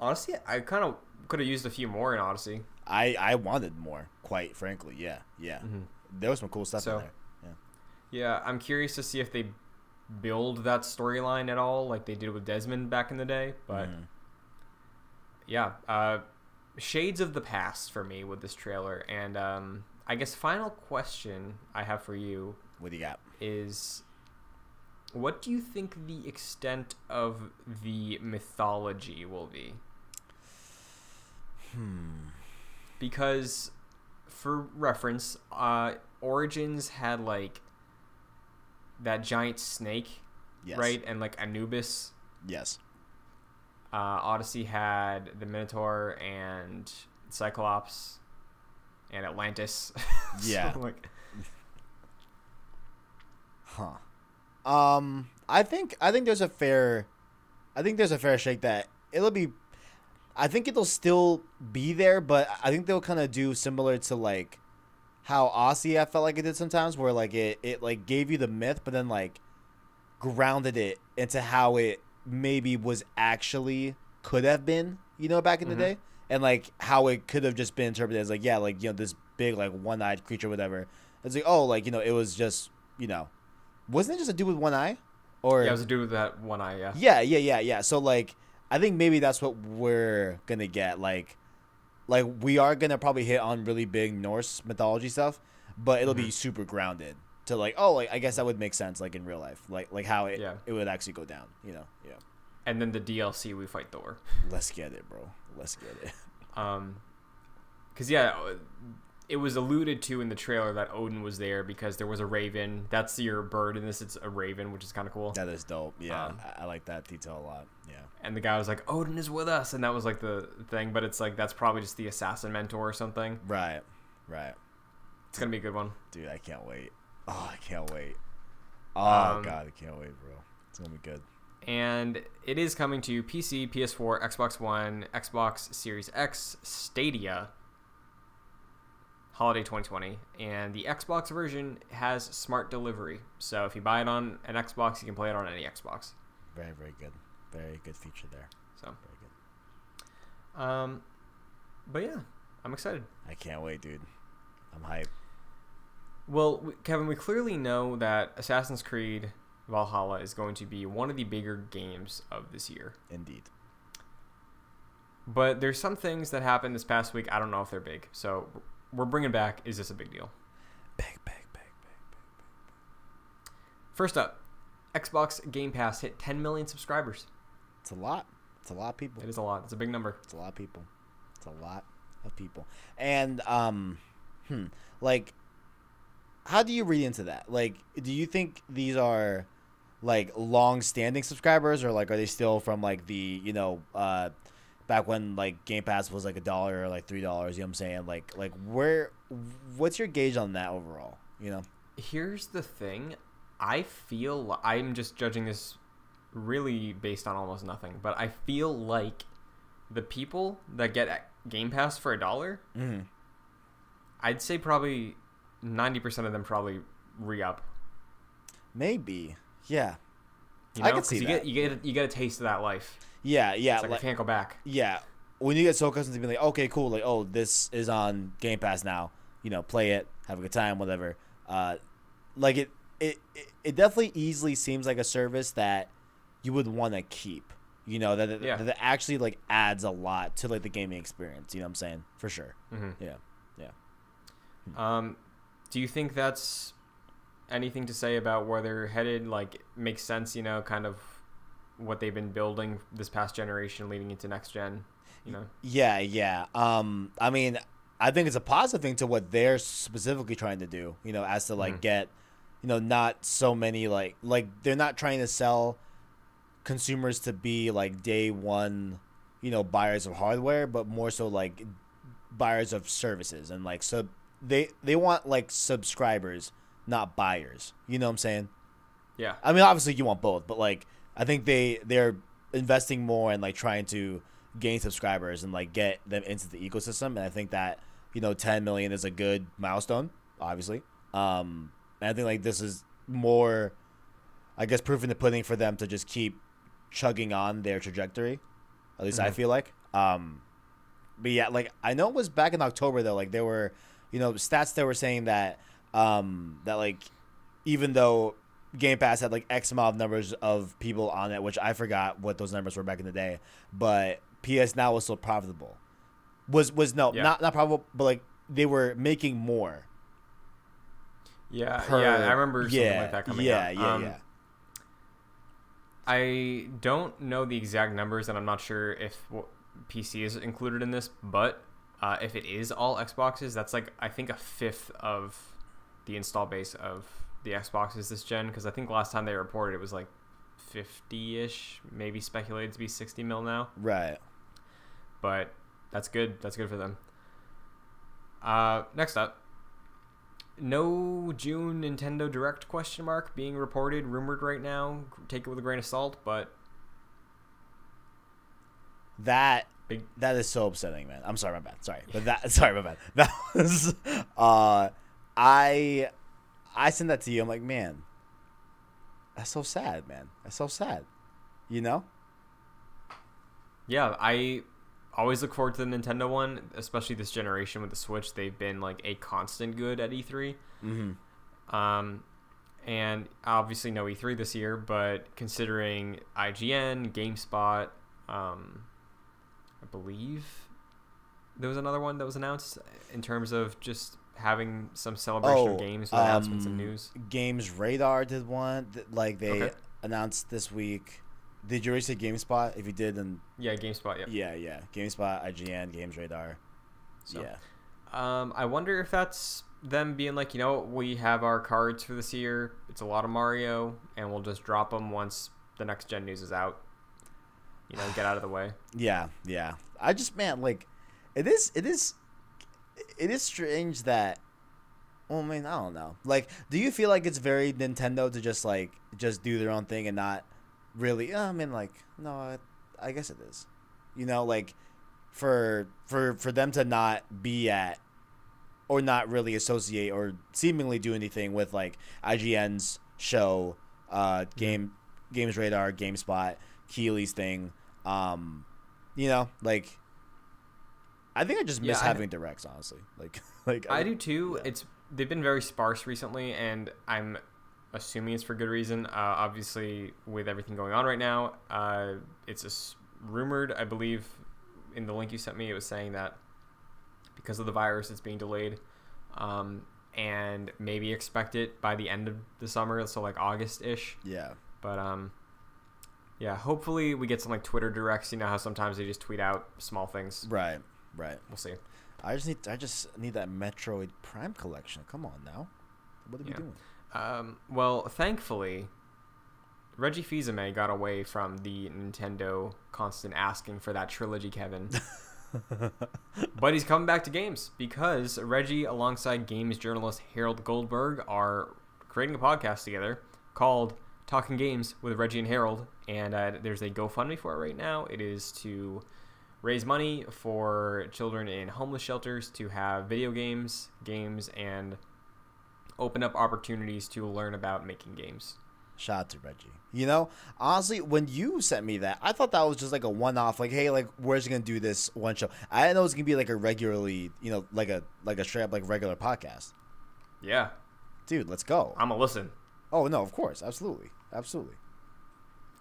Honestly, I kind of could have used a few more in Odyssey. I I wanted more, quite frankly. Yeah, yeah. There was some cool stuff So- in there. Yeah. Yeah, I'm curious to see if they build that storyline at all, like they did with Desmond back in the day. But Mhm. yeah, uh, shades of the past for me with this trailer. And um, I guess final question I have for you What do you got? is what do you think the extent of the mythology will be? Hmm. Because, for reference, uh, Origins had like that giant snake, Yes. right? And like Anubis. Yes. Uh, Odyssey had the Minotaur and Cyclops and Atlantis. So, Yeah. like, Huh. Um, I think I think there's a fair, I think there's a fair shake that it'll be. I think it'll still be there, but I think they'll kind of do similar to like how Odyssey I felt like it did sometimes, where like it it like gave you the myth, but then like grounded it into how it maybe was actually could have been, you know, back in Mhm. the day, and like how it could have just been interpreted as like yeah, like you know this big like one eyed creature, whatever. It's like oh, like you know it was just you know, wasn't it just a dude with one eye? Or Yeah, it was a dude with that one eye. Yeah. yeah, yeah, yeah, yeah. So like, I think maybe that's what we're gonna get. Like, like we are gonna probably hit on really big Norse mythology stuff, but it'll Mm-hmm. be super grounded to like, oh, like I guess that would make sense, like in real life, like like how it Yeah. it would actually go down. You know, yeah. And then the DLC, we fight Thor. Let's get it, bro. Let's get it. Um, cause yeah, it was alluded to in the trailer that Odin was there because there was a raven. That's your bird in this. It's a raven, which is kind of cool. That is dope. Yeah, Um, I, I like that detail a lot. Yeah. And the guy was like, "Odin is with us," and that was like the thing. But it's like that's probably just the assassin mentor or something. Right. Right. It's gonna be a good one. Dude, I can't wait. Oh, I can't wait. Oh Um, god, I can't wait, bro. It's gonna be good. and it is coming to PC, PS4, Xbox One, Xbox Series X, Stadia, holiday 2020, and the Xbox version has smart delivery. So if you buy it on an Xbox, you can play it on any Xbox. Very, very good. Very good feature there. So, Very good. um, but yeah, I'm excited. I can't wait, dude. I'm hyped. Well, we- Kevin, we clearly know that Assassin's Creed Valhalla is going to be one of the bigger games of this year. Indeed. But there's some things that happened this past week. I don't know if they're big. So we're bringing back. Is this a big deal? Big, big, big, big. big. First up, Xbox Game Pass hit 10 million subscribers. It's a lot. It's a lot of people. It is a lot. It's a big number. It's a lot of people. It's a lot of people. And um, hmm, like, how do you read into that? Like, do you think these are like long-standing subscribers, or like are they still from like the you know uh, back when like Game Pass was like a dollar or like three dollars? You know what I'm saying? Like, like where? What's your gauge on that overall? You know? Here's the thing. I feel I'm just judging this really based on almost nothing, but I feel like the people that get Game Pass for a dollar, Mm-hmm. I'd say probably 90% of them probably re-up. Maybe. Yeah. You I know? could see 'Cause you that. Get, you get you get a taste of that life. Yeah. Yeah. It's like, like- I can't go back. yeah, when you get so accustomed to being like, okay, cool, like, oh, this is on Game Pass now, you know, play it, have a good time, whatever. Uh, like it, it, it, it definitely easily seems like a service that you would want to keep. You know that, Yeah. that actually like adds a lot to like the gaming experience. You know what I'm saying? For sure. hmm Yeah. Yeah. Um, do you think that's anything to say about where they're headed? Like, makes sense, you know, kind of what they've been building this past generation leading into next gen, you know? Yeah, yeah. Um, I mean, I think it's a positive thing to what they're specifically trying to do. You know, as to like Mhm. get, you know, not so many like like they're not trying to sell consumers to be like day one, you know, buyers of hardware, but more so like buyers of services and like sub. They they want like subscribers, not buyers. You know what I'm saying? Yeah. I mean, obviously you want both, but like I think they they're investing more in like trying to gain subscribers and like get them into the ecosystem. And I think that you know 10 million is a good milestone, obviously. Um, and I think like this is more, I guess, proof in the pudding for them to just keep chugging on their trajectory. At least I Mhm. feel like. Um, but yeah, like I know it was back in October though. Like there were, you know, stats that were saying that um, that like even though Game Pass had like X amount of numbers of people on it, which I forgot what those numbers were back in the day, but PS Now was still profitable. Was was no Yeah. not not profitable, but like they were making more. Yeah. Per, yeah. I remember something yeah, like that coming yeah, out. Yeah, Um, yeah, I don't know the exact numbers, and I'm not sure if PC is included in this, but uh, if it is all Xboxes, that's like I think a fifth of the install base of the Xboxes this gen. Because I think last time they reported it was like 50-ish, maybe speculated to be 60 mil now. Right. But that's good. That's good for them. Uh, next up, no June Nintendo Direct question mark being reported, rumored right now. Take it with a grain of salt, but That Big- that is so upsetting, man. I'm sorry, my bad. Sorry, but that sorry, my bad. That was uh, I I sent that to you. I'm like, man, that's so sad, man. That's so sad. You know? Yeah, I always look forward to the Nintendo one, especially this generation with the Switch. They've been like a constant good at E3. Mm-hmm. Um, and obviously no E3 this year, but considering IGN, GameSpot, um, I believe there was another one that was announced in terms of just having some celebration Oh, of games with announcements and um, news. Games Radar did one. Like they Okay. announced this week. Did you already say GameSpot? If you did, then Yeah, GameSpot. Yeah, yeah. Yeah. GameSpot, IGN, Games Radar. So, yeah. Um, I wonder if that's them being like, you know, we have our cards for this year. It's a lot of Mario, and we'll just drop them once the next gen news is out. You know, get out of the way. Yeah, yeah. I just man, like, it is, it is, it is strange that. Well, I mean, I don't know. Like, do you feel like it's very Nintendo to just like just do their own thing and not really? I mean, like, no, I, I guess it is. You know, like, for for for them to not be at or not really associate or seemingly do anything with like IGN's show, uh, game Games Radar, GameSpot, Keighley's thing. Um, you know, like I think I just miss Yeah, I- having directs, honestly. Like, like I do too. yeah. It's they've been very sparse recently, and I'm assuming it's for good reason. Uh, obviously, with everything going on right now, uh, it's a s rumored. I believe in the link you sent me, it was saying that because of the virus, it's being delayed, um, and maybe expect it by the end of the summer, so like August ish. Yeah, But um, yeah, hopefully we get some like Twitter directs. You know how sometimes they just tweet out small things. right, right. We'll see. I just need, I just need that Metroid Prime collection. Come on now, what are we doing? Um, well, thankfully, Reggie Fils-Aimé got away from the Nintendo constant asking for that trilogy, Kevin. but he's coming back to games because Reggie, alongside games journalist Harold Goldberg, are creating a podcast together called Talking Games with Reggie and Harold. And uh, there's a GoFundMe for it right now. It is to raise money for children in homeless shelters to have video games, games, and open up opportunities to learn about making games. Shout out to Reggie. You know, honestly, when you sent me that, I thought that was just like a one-off. Like, hey, like, where's he gonna do this one show? I didn't know it was gonna be like a regularly, you know, like a like a straight up like regular podcast. Yeah, Dude, let's go. I'm a listen. Oh no, of course, absolutely, absolutely.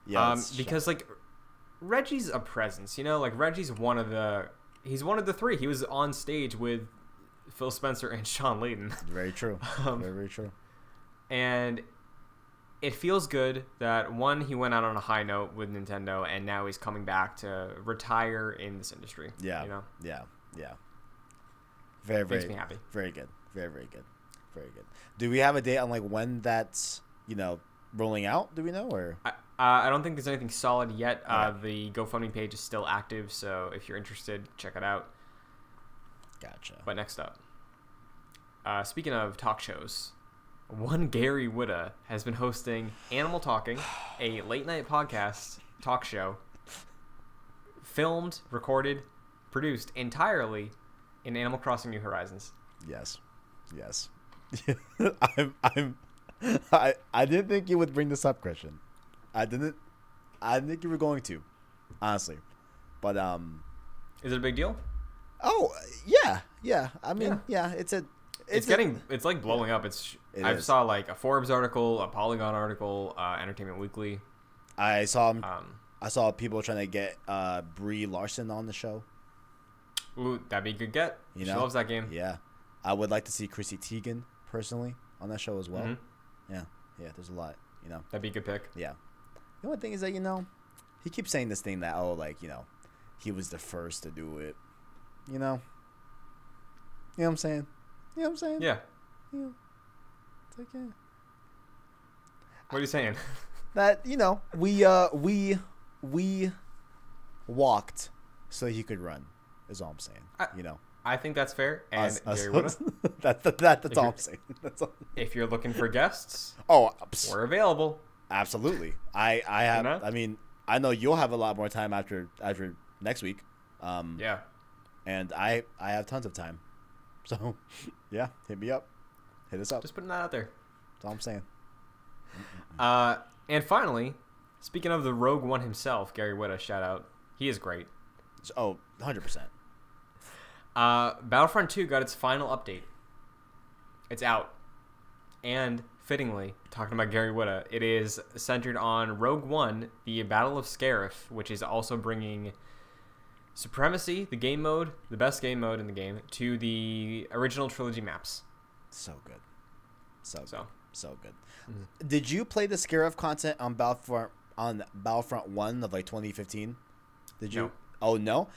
Yeah, um, because like Reggie's a presence, you know, like Reggie's one of the he's one of the three. He was on stage with Phil Spencer and Shawn Layden, very true. um, very very true. and it feels good that one he went out on a high note with Nintendo, and now he's coming back to retire in this industry. Yeah, you know, yeah, yeah. Very very makes me happy. very good. Very very good. Very good. Do we have a date on like when that's you know rolling out? Do we know or? I, uh, I don't think there's anything solid yet. Uh, Okay. the GoFundMe page is still active, so if you're interested, check it out. Gotcha. But next up, uh, speaking of talk shows, one Gary Whitta has been hosting Animal Talking, a late night podcast talk show, filmed, recorded, produced entirely in Animal Crossing New Horizons. Yes. Yes. I'm I'm I I didn't think you would bring this up, Christian. I didn't I didn't think you were going to. Honestly. But um Is it a big deal? oh yeah, yeah. I mean, yeah, it's a It's, a- getting, it's like blowing up. It's, It I is. saw like a Forbes article, a Polygon article, uh, Entertainment Weekly. I saw Um, I saw people trying to get uh Brie Larson on the show. ooh, that'd be a good get. You she know? loves that game. Yeah. I would like to see Chrissy Teigen personally on that show as well. Mhm. Yeah. Yeah, there's a lot, you know. That'd be a good pick. Yeah. The only thing is that, you know, he keeps saying this thing that, oh, like, you know, he was the first to do it. You know? You know what I'm saying? You know what I'm saying? Yeah. Yeah. It's like, yeah. What are you saying? That, you know, we, uh, we, we walked so he could run, is all I'm saying. I- you know? I think that's fair. And Us- us- Gary Whitta, that, that, that, that's If all I'm saying. That's all. if you're looking for guests, Oh, we're available. Absolutely. I I have. know? I mean, I know you'll have a lot more time after after next week. Um, Yeah. and I I have tons of time. So, yeah, hit me up. Hit us up. Just putting that out there. That's all I'm saying. Uh, and finally, speaking of the Rogue One himself, Gary Whitta, shout out. He is great. Oh, 100 percent. Uh, Battlefront 2 got its final update. It's out. And fittingly, talking about Gary Whitta, it is centered on Rogue One, the Battle of Scarif, which is also bringing Supremacy, the game mode, the best game mode in the game, to the original trilogy maps. So good. So good. So, So good. Did you play the Scarif content on Battlefront on Battlefront One of like 2015? Did you? No. Oh no,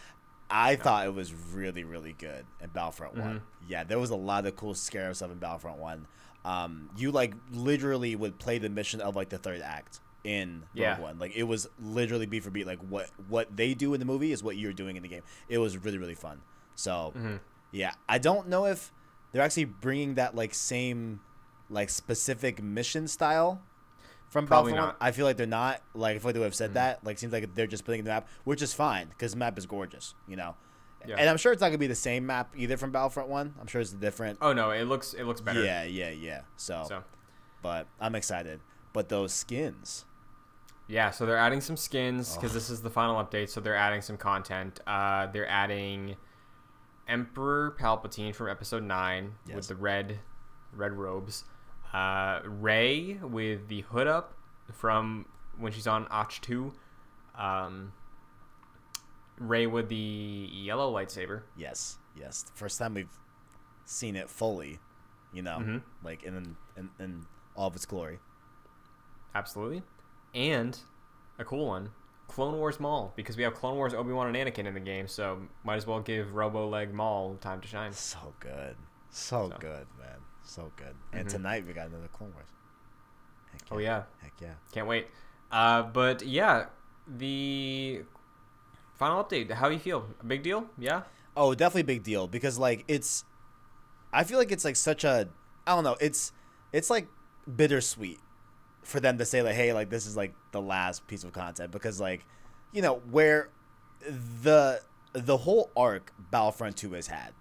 I thought it was really really good in Battlefront One. Mm-hmm. Yeah, there was a lot of cool Scarif stuff in Battlefront One. Um, you like literally would play the mission of like the third act in Rogue Yeah. One. Like it was literally beat for beat. Like what what they do in the movie is what you're doing in the game. It was really really fun. So Mm-hmm. yeah, I don't know if they're actually bringing that like same like specific mission style from Probably Battlefront. not. I feel like they're not. Like I feel like they would have said that. Like seems like they're just putting the map, which is fine because the map is gorgeous. You know. Yeah. And I'm sure it's not gonna be the same map either from Battlefront One. I'm sure it's different. oh no, it looks it looks better. Yeah, yeah, yeah. So, So, but I'm excited. But those skins, yeah, so they're adding some skins because this is the final update. So they're adding some content. Uh, they're adding Emperor Palpatine from Episode Nine Yes. with the red, red robes. Uh, Rey with the hood up from when she's on Ahch-To. Um, Rey with the yellow lightsaber. yes, yes. The first time we've seen it fully, you know, Mhm. like in, in in all of its glory. Absolutely. And a cool one, Clone Wars Maul, because we have Clone Wars Obi Wan and Anakin in the game, so might as well give Robo Leg Maul time to shine. So good. So, So. good, man. So good. And Mhm. tonight we got another Clone Wars. Heck Oh yeah, Heck yeah. can't wait. Uh, but yeah, the final update. How do you feel? A big deal? Yeah. Oh, definitely a big deal because like it's I feel like it's like such a I don't know, it's it's like bittersweet for them to say like hey, like this is like the last piece of content because like you know, where the the whole arc Battlefront 2 has had,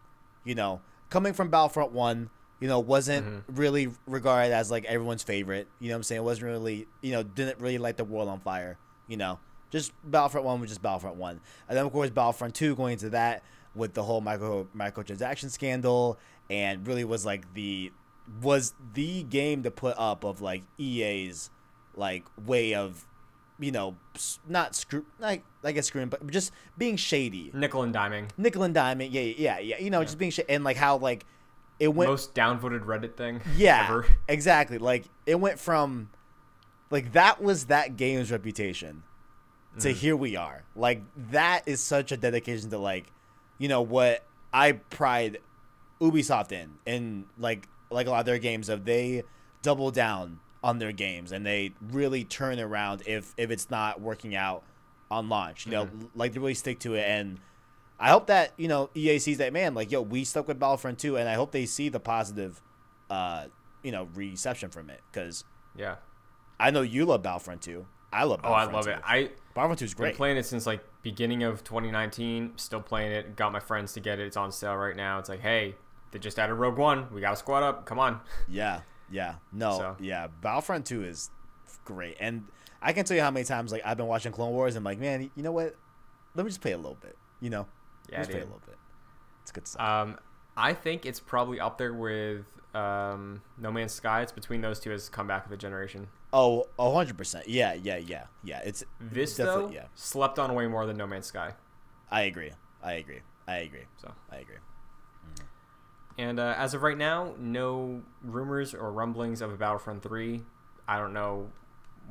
you know, coming from Battlefront 1, you know, wasn't mm-hmm. really regarded as like everyone's favorite, you know what I'm saying? It wasn't really, you know, didn't really light the world on fire, you know. Just Battlefront 1 was just Battlefront 1. And then of course Battlefront 2 going into that with the whole micro microtransaction scandal and really was like the was the game to put up of like EA's like way of you know not screw like I guess screwing but just being shady Nickel and diming. nickel and diamond yeah yeah yeah you know just being sh- and like how like it went Most downvoted Reddit thing. yeah Ever. exactly like it went from like that was that game's reputation to here we are like that is such a dedication to like you know what i pride ubisoft in and like like a lot of their games of they double down on their games and they really turn around if if it's not working out on launch you know like they really stick to it and i hope that you know ea sees that man like yo we stuck with battlefront 2 and i hope they see the positive uh you know reception from it because Yeah. I know you love Battlefront 2. I love Oh, I love it. I Battlefront 2 is been great. playing it since like beginning of 2019. Still playing it. Got my friends to get it. It's on sale right now. It's like, hey, they just added Rogue One. We got to squad up. Come on. Yeah, yeah. No, So. yeah. Battlefront 2 is great. And I can tell you how many times like I've been watching Clone Wars and I'm like, man, you know what? Let me just play a little bit. You know? Yeah, just play a little bit. It's good stuff. Um, I think it's probably up there with um, No Man's Sky. It's between those two as comeback of the generation. Oh, a 100%. Yeah, yeah, yeah. Yeah, it's This though yeah. slept on way more than No Man's Sky. I agree. I agree. I agree. So, I agree. and uh, as of right now, no rumors or rumblings of a Battlefront three. I don't know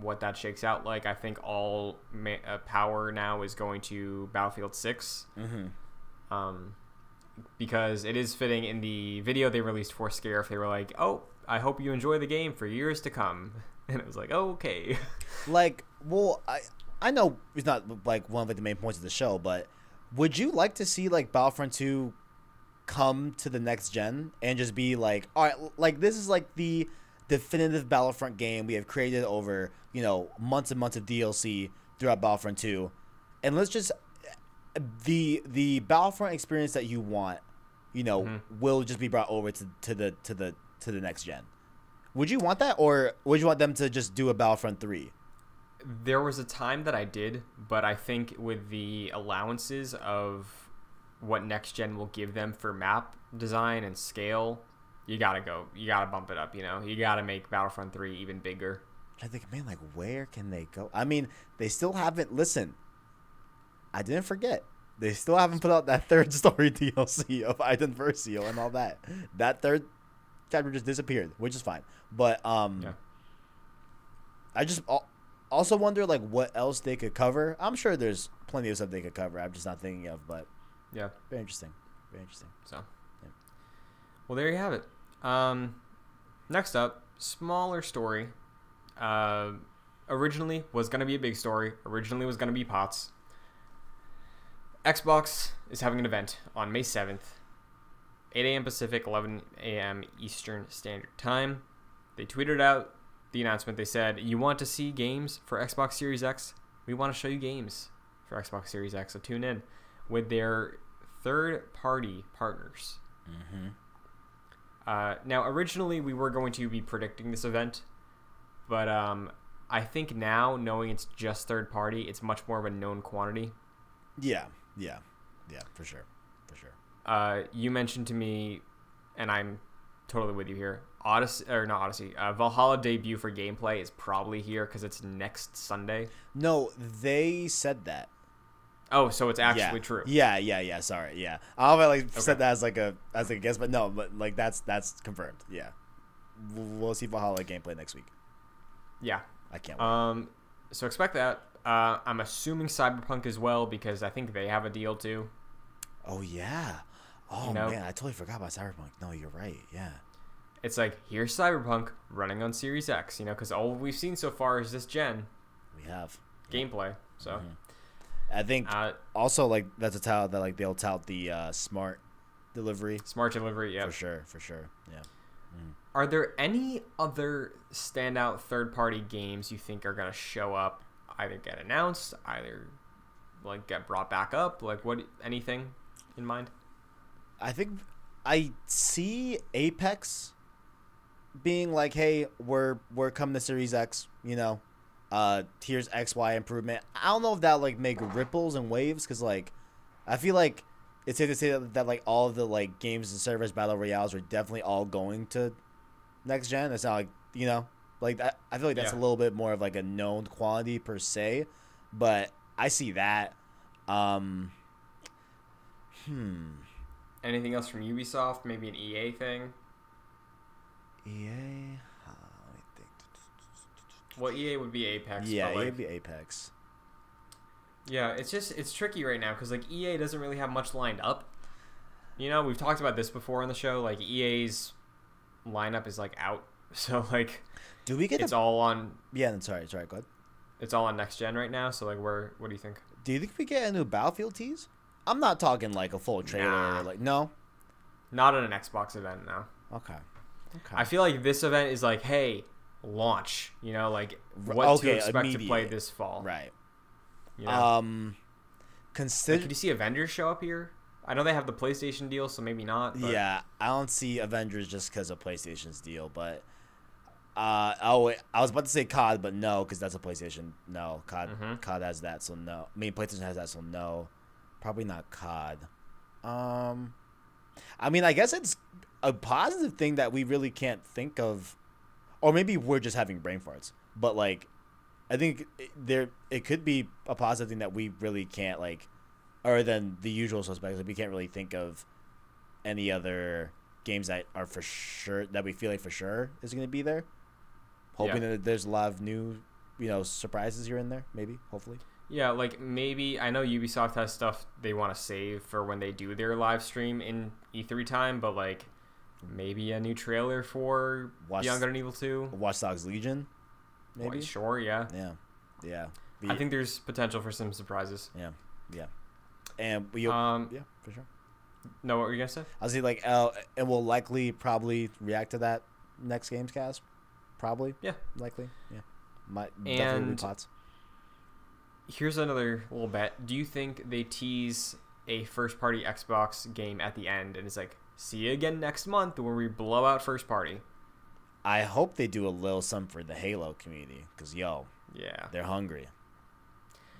what that shakes out like. I think all ma- uh, power now is going to Battlefield Six. Mm-hmm. um, because it is fitting in the video they released for Scarif. They were like, "Oh, I hope you enjoy the game for years to come," and it was like, oh, "Okay." Like, well, I I know it's not like one of like, the main points of the show, but would you like to see like Battlefront 2 come to the next gen and just be like, all right, like this is like the definitive Battlefront game we have created over, you know, months and months of DLC throughout Battlefront 2. And let's just the the Battlefront experience that you want, you know, Mm-hmm. will just be brought over to, to the to the to the next gen. Would you want that or would you want them to just do a Battlefront 3? there was a time that I did, but I think with the allowances of what next gen will give them for map design and scale, you gotta go. You gotta bump it up. You know, you gotta make Battlefront Three even bigger. I think, man, like where can they go? I mean, they still haven't. Listen, I didn't forget. They still haven't put out that third story DLC of Iden Versio and all that. That third chapter just disappeared, which is fine. But um, Yeah. I just also wonder like what else they could cover. I'm sure there's plenty of stuff they could cover. I'm just not thinking of, but Yeah. very interesting. Very interesting. So, Yeah. well, there you have it. Um, next up, smaller story. Uh, originally was gonna be a big story. Originally was gonna be pots. Xbox is having an event on May seventh, 8 a.m. Pacific, 11 a.m. Eastern Standard Time. They tweeted out the announcement. They said, "You want to see games for Xbox Series X? We want to show you games for Xbox Series X. So tune in with their third-party partners." Mm-hmm. Uh, now, originally we were going to be predicting this event, but um, I think now, knowing it's just third party, it's much more of a known quantity. Yeah, yeah, yeah, for sure, for sure. Uh, you mentioned to me, and I'm totally with you here. Odyssey or not Odyssey, uh, Valhalla debut for gameplay is probably here because it's next Sunday. No, they said that. Oh, so it's actually yeah. true. Yeah, yeah, yeah. Sorry, yeah. I don't know if I like Okay. said that as like a as like a guess, but no, but like that's that's confirmed. Yeah, we'll we'll see Valhalla gameplay next week. Yeah. I can't wait. Um, so expect that. Uh, I'm assuming Cyberpunk as well because I think they have a deal too. oh yeah. Oh you know- man, I totally forgot about Cyberpunk. No, you're right. Yeah. It's like here's Cyberpunk running on Series X, you know, because all we've seen so far is this gen We have. gameplay. So, Mhm. I think uh, also like that's a tout that like they'll tout the uh, smart delivery smart delivery. Yeah. for sure, for sure. Yeah. Are there any other standout third-party games you think are gonna show up, either get announced, either like get brought back up? Like what? Anything in mind? I think I see Apex being like, "Hey, we're we're coming to Series X," you know. Uh, here's X Y improvement. I don't know if that like make ripples and waves because like, I feel like it's safe to say that, that like all of the like games and servers battle royales are definitely all going to next gen. It's not like you know, like that. I feel like that's Yeah. a little bit more of like a known quantity per se, but I see that. Um, hmm. Anything else from Ubisoft? Maybe an EA thing? EA. Uh, let me think. Well, EA would be Apex. yeah, like, it'd be Apex. Yeah, it's just it's tricky right now because like EA doesn't really have much lined up. You know, we've talked about this before on the show. Like EA's lineup is like out, so like Do we get it's a? all on Yeah, then sorry, sorry. Go ahead. it's all on next gen right now. So like, where what do you think? Do you think we get a new Battlefield tease? I'm not talking like a full trailer. Nah. Like no. Not at an Xbox event now. Okay. Okay. I feel like this event is like, hey, launch. You know, like what to okay, expect to play this fall. right. You know? Um. like, Consider. could you see Avengers show up here? I know they have the PlayStation deal, so maybe not. But yeah, I don't see Avengers just because of PlayStation's deal, but. Uh oh, wait, I was about to say COD, but no, because that's a PlayStation. No, COD, Mhm. COD has that, so no. I mean, PlayStation has that, so no. Probably not COD. Um, I mean, I guess it's a positive thing that we really can't think of, or maybe we're just having brain farts. But like, I think it- there it could be a positive thing that we really can't like, other than the usual suspects. Like we can't really think of any other games that are for sure that we feel like for sure is going to be there. Hoping Yeah. that there's a lot of new, you know, surprises here and there. Maybe, hopefully. Yeah, like maybe I know Ubisoft has stuff they want to save for when they do their live stream in E3 time, but like maybe a new trailer for Watch- Beyond Good and Evil 2. Watch Dogs Legion. Maybe. sure, yeah. Yeah, yeah. I think there's potential for some surprises. Yeah, yeah. And we, Um, yeah, for sure. no, what were you gonna say? I was say like, uh, and we'll likely probably react to that next games cast. Probably. Yeah. Likely. Yeah. Might definitely be And- pots. Here's another little bet. Do you think they tease a first-party Xbox game at the end and it's like, see you again next month when we blow out first party? I hope they do a little something for the Halo community because yo, Yeah. they're hungry.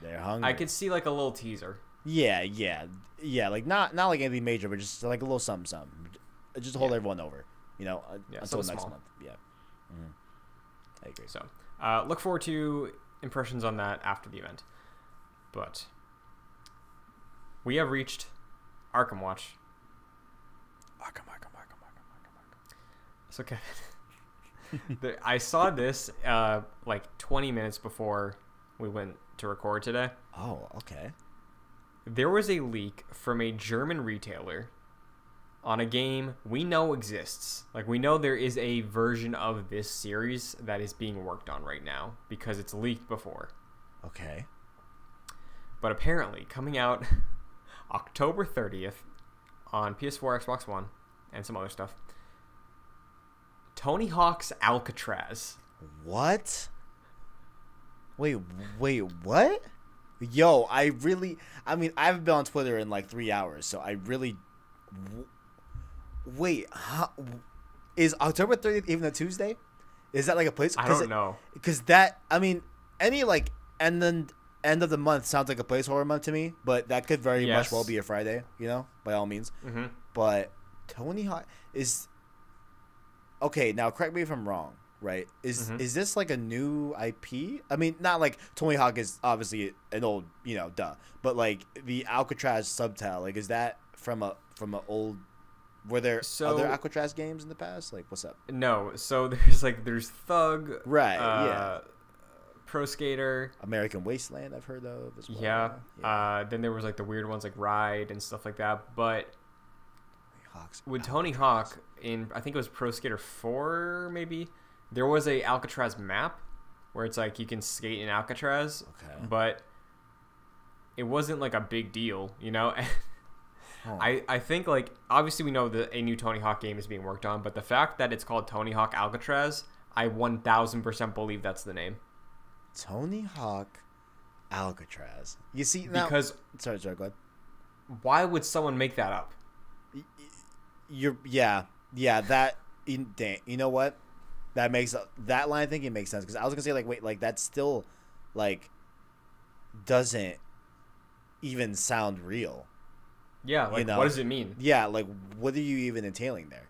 They're hungry. I could see like a little teaser. Yeah, yeah, yeah. Like not not like anything major, but just like a little something, something. Just to hold Yeah. everyone over. You know, uh, Yeah, until next small. month. Yeah. Mhm. I agree. So uh, look forward to impressions on that after the event. But we have reached Arkham Watch. Arkham, Arkham, Arkham, Arkham, Arkham, Arkham. So Kevin, the, I saw this uh, like 20 minutes before we went to record today. Oh, okay. There was a leak from a German retailer on a game we know exists. Like we know there is a version of this series that is being worked on right now because it's leaked before. Okay. But apparently, coming out October 30th on PS4, Xbox One, and some other stuff. Tony Hawk's Alcatraz. What? Wait, wait, what? Yo, I really. I mean, I haven't been on Twitter in like three hours, so I really. w- Wait, how, is October 30th even a Tuesday? Is that like a place? I don't know. Because that, I mean, any like and then end of the month sounds like a placeholder month to me, but that could very much well be a Friday. You know, by all means. hmm But Tony Hawk is okay. Now, correct me if I'm wrong. Right? Is Mhm. is this like a new IP? I mean, not like Tony Hawk is obviously an old, you know, duh. But like the Alcatraz subtitle, like is that from a from an old? Were there So- other Alcatraz games in the past? Like, what's up? No, so there's like there's Thug, Right, Uh, yeah. Pro Skater, American Wasteland, I've heard of as well. yeah. Uh, then there was like the weird ones like Ride and stuff like that. But Hawks. with Tony Hawk in, I think it was Pro Skater Four, maybe there was a Alcatraz map where it's like you can skate in Alcatraz, Okay. but it wasn't like a big deal, you know. Huh. I, I think like obviously we know that a new Tony Hawk game is being worked on, but the fact that it's called Tony Hawk Alcatraz, I one thousand percent believe that's the name Tony Hawk, Alcatraz. You see now. because sorry, sorry. Go ahead. why would someone make that up? You're yeah yeah that you, dang, you know what that makes that line of thinking makes sense because I was gonna say like wait like that still like doesn't even sound real Yeah, like know. what does it mean? yeah like what are you even entailing there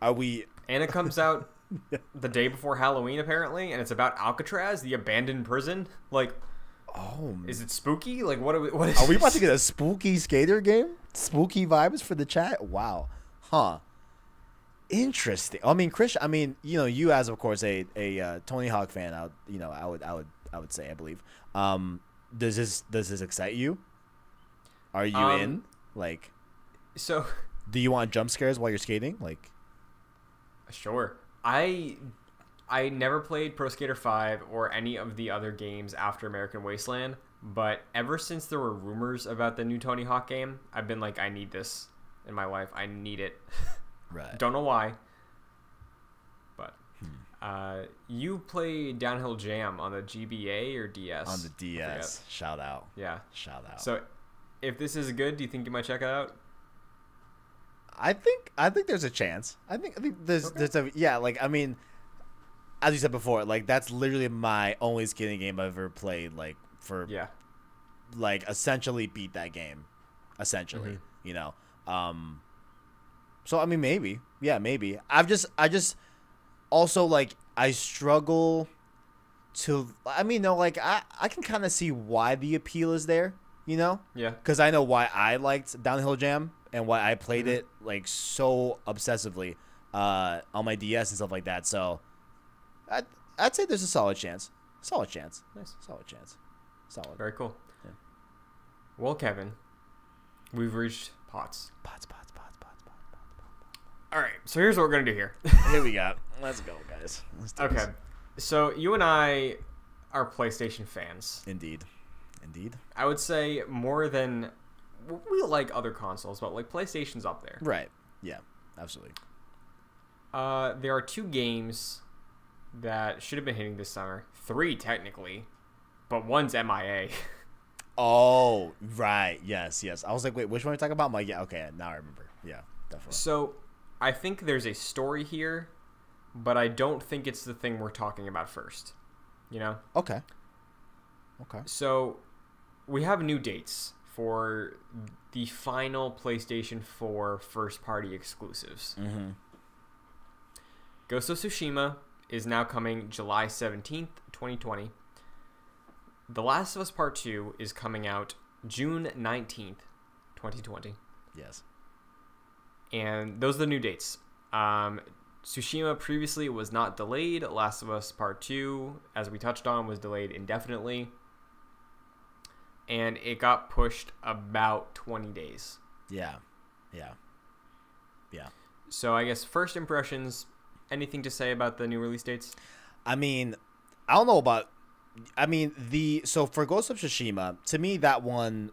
are we And it comes out the day before Halloween apparently, and it's about Alcatraz, the abandoned prison. Like, oh is it spooky? Like, what? Are we, what is? are we about to get a spooky skater game spooky vibes for the chat wow huh interesting I mean Chris I mean you know you as of course a a uh, Tony Hawk fan I would, you know I would I would I would say I believe um does this does this excite you are you Um, in like So, do you want jump scares while you're skating like sure. I I never played Pro Skater 5 or any of the other games after American Wasteland, but ever since there were rumors about the new Tony Hawk game, I've been like, I need this in my life. I need it. right Don't know why. But uh, you play Downhill Jam on the GBA or DS? on the DS shout out. Yeah. shout out So if this is good, do you think you might check it out? I think I think there's a chance. I think I think there's Okay. there's a yeah, like I mean as you said before, like that's literally my only skating game I've ever played like for Yeah. like essentially beat that game. Essentially, Mhm. you know. Um so I mean maybe. Yeah, maybe. I've just I just also like I struggle to I mean no like I I can kind of see why the appeal is there, you know? Yeah. because I know why I liked Downhill Jam and why I played Mhm. it like so obsessively uh, on my DS and stuff like that. So I'd, I'd say there's a solid chance. Solid chance. Nice. Solid chance. Solid. Very cool. Yeah. Well, Kevin, we've reached pots. Pots, pots, pots, pots, pots, pots. All right. So here's what we're gonna do here. Here we go. Let's go, guys. Let's do okay. this. So you and I are PlayStation fans. Indeed. Indeed. I would say more than we like other consoles, but like PlayStation's up there. Right. Yeah. Absolutely. Uh, there are two games that should have been hitting this summer. Three technically, but one's MIA. Oh, right. Yes, yes. I was like, wait, which one are you talking about? I'm like, yeah, okay. Now I remember. Yeah, definitely. so I think there's a story here but I don't think it's the thing we're talking about first. You know? Okay. Okay. So we have new dates for the final PlayStation 4 first party exclusives. Mm-hmm. Ghost of Tsushima is now coming July 17th, 2020. The Last of Us Part 2 is coming out June 19th, 2020. Yes. And those are the new dates. Um, Tsushima previously was not delayed. Last of Us Part 2, as we touched on, was delayed indefinitely. And it got pushed about 20 days. Yeah. Yeah. Yeah. So I guess first impressions, anything to say about the new release dates? I mean, I don't know about. I mean, the so for Ghost of Tsushima, to me, that one,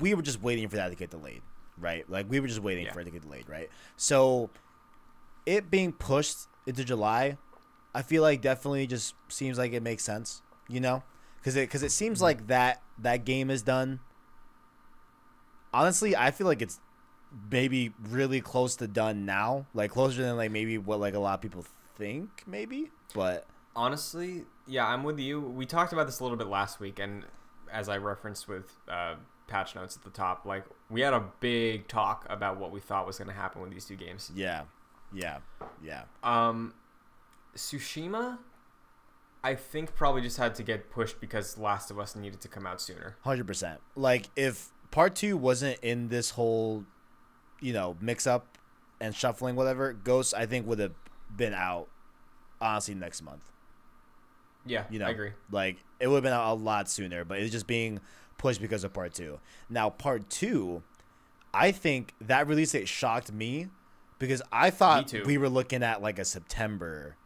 we were just waiting for that to get delayed, right? Like we were just waiting Yeah. for it to get delayed, right? So, it being pushed into July, I feel like definitely just seems like it makes sense, you know, because it because it seems like that that game is done. Honestly, I feel like it's maybe really close to done now, like closer than like maybe what like a lot of people think, maybe, but. Honestly, yeah, I'm with you. We talked about this a little bit last week, and as I referenced with uh, patch notes at the top, like we had a big talk about what we thought was going to happen with these two games. Yeah, yeah, yeah. Um, Tsushima, I think probably just had to get pushed because Last of Us needed to come out sooner. Hundred percent. Like if part two wasn't in this whole, you know, mix up and shuffling, whatever, Ghost I think would have been out honestly next month. Yeah, You know, I agree. Like it would have been out a lot sooner, but it's just being pushed because of part two. Now part two, I think that release date shocked me because I thought we were looking at like a September,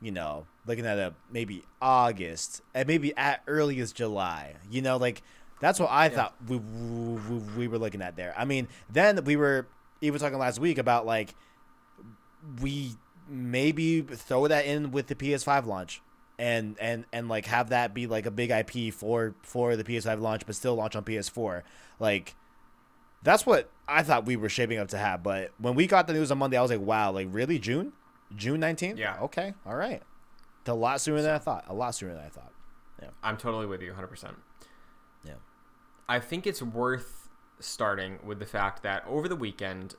you know, looking at a maybe August and maybe at earliest July. You know, like that's what I thought we, we we were looking at there. I mean, then we were even talking last week about like we maybe throw that in with the PS5 launch and and and like have that be like a big IP for for the PS5 launch but still launch on PS4 like that's what I thought we were shaping up to have but when we got the news on Monday I was like wow like really June June 19th Yeah. okay all right a lot sooner than I thought a lot sooner than I thought Yeah. I'm totally with you, 100%. yeah I think it's worth starting with the fact that over the weekend,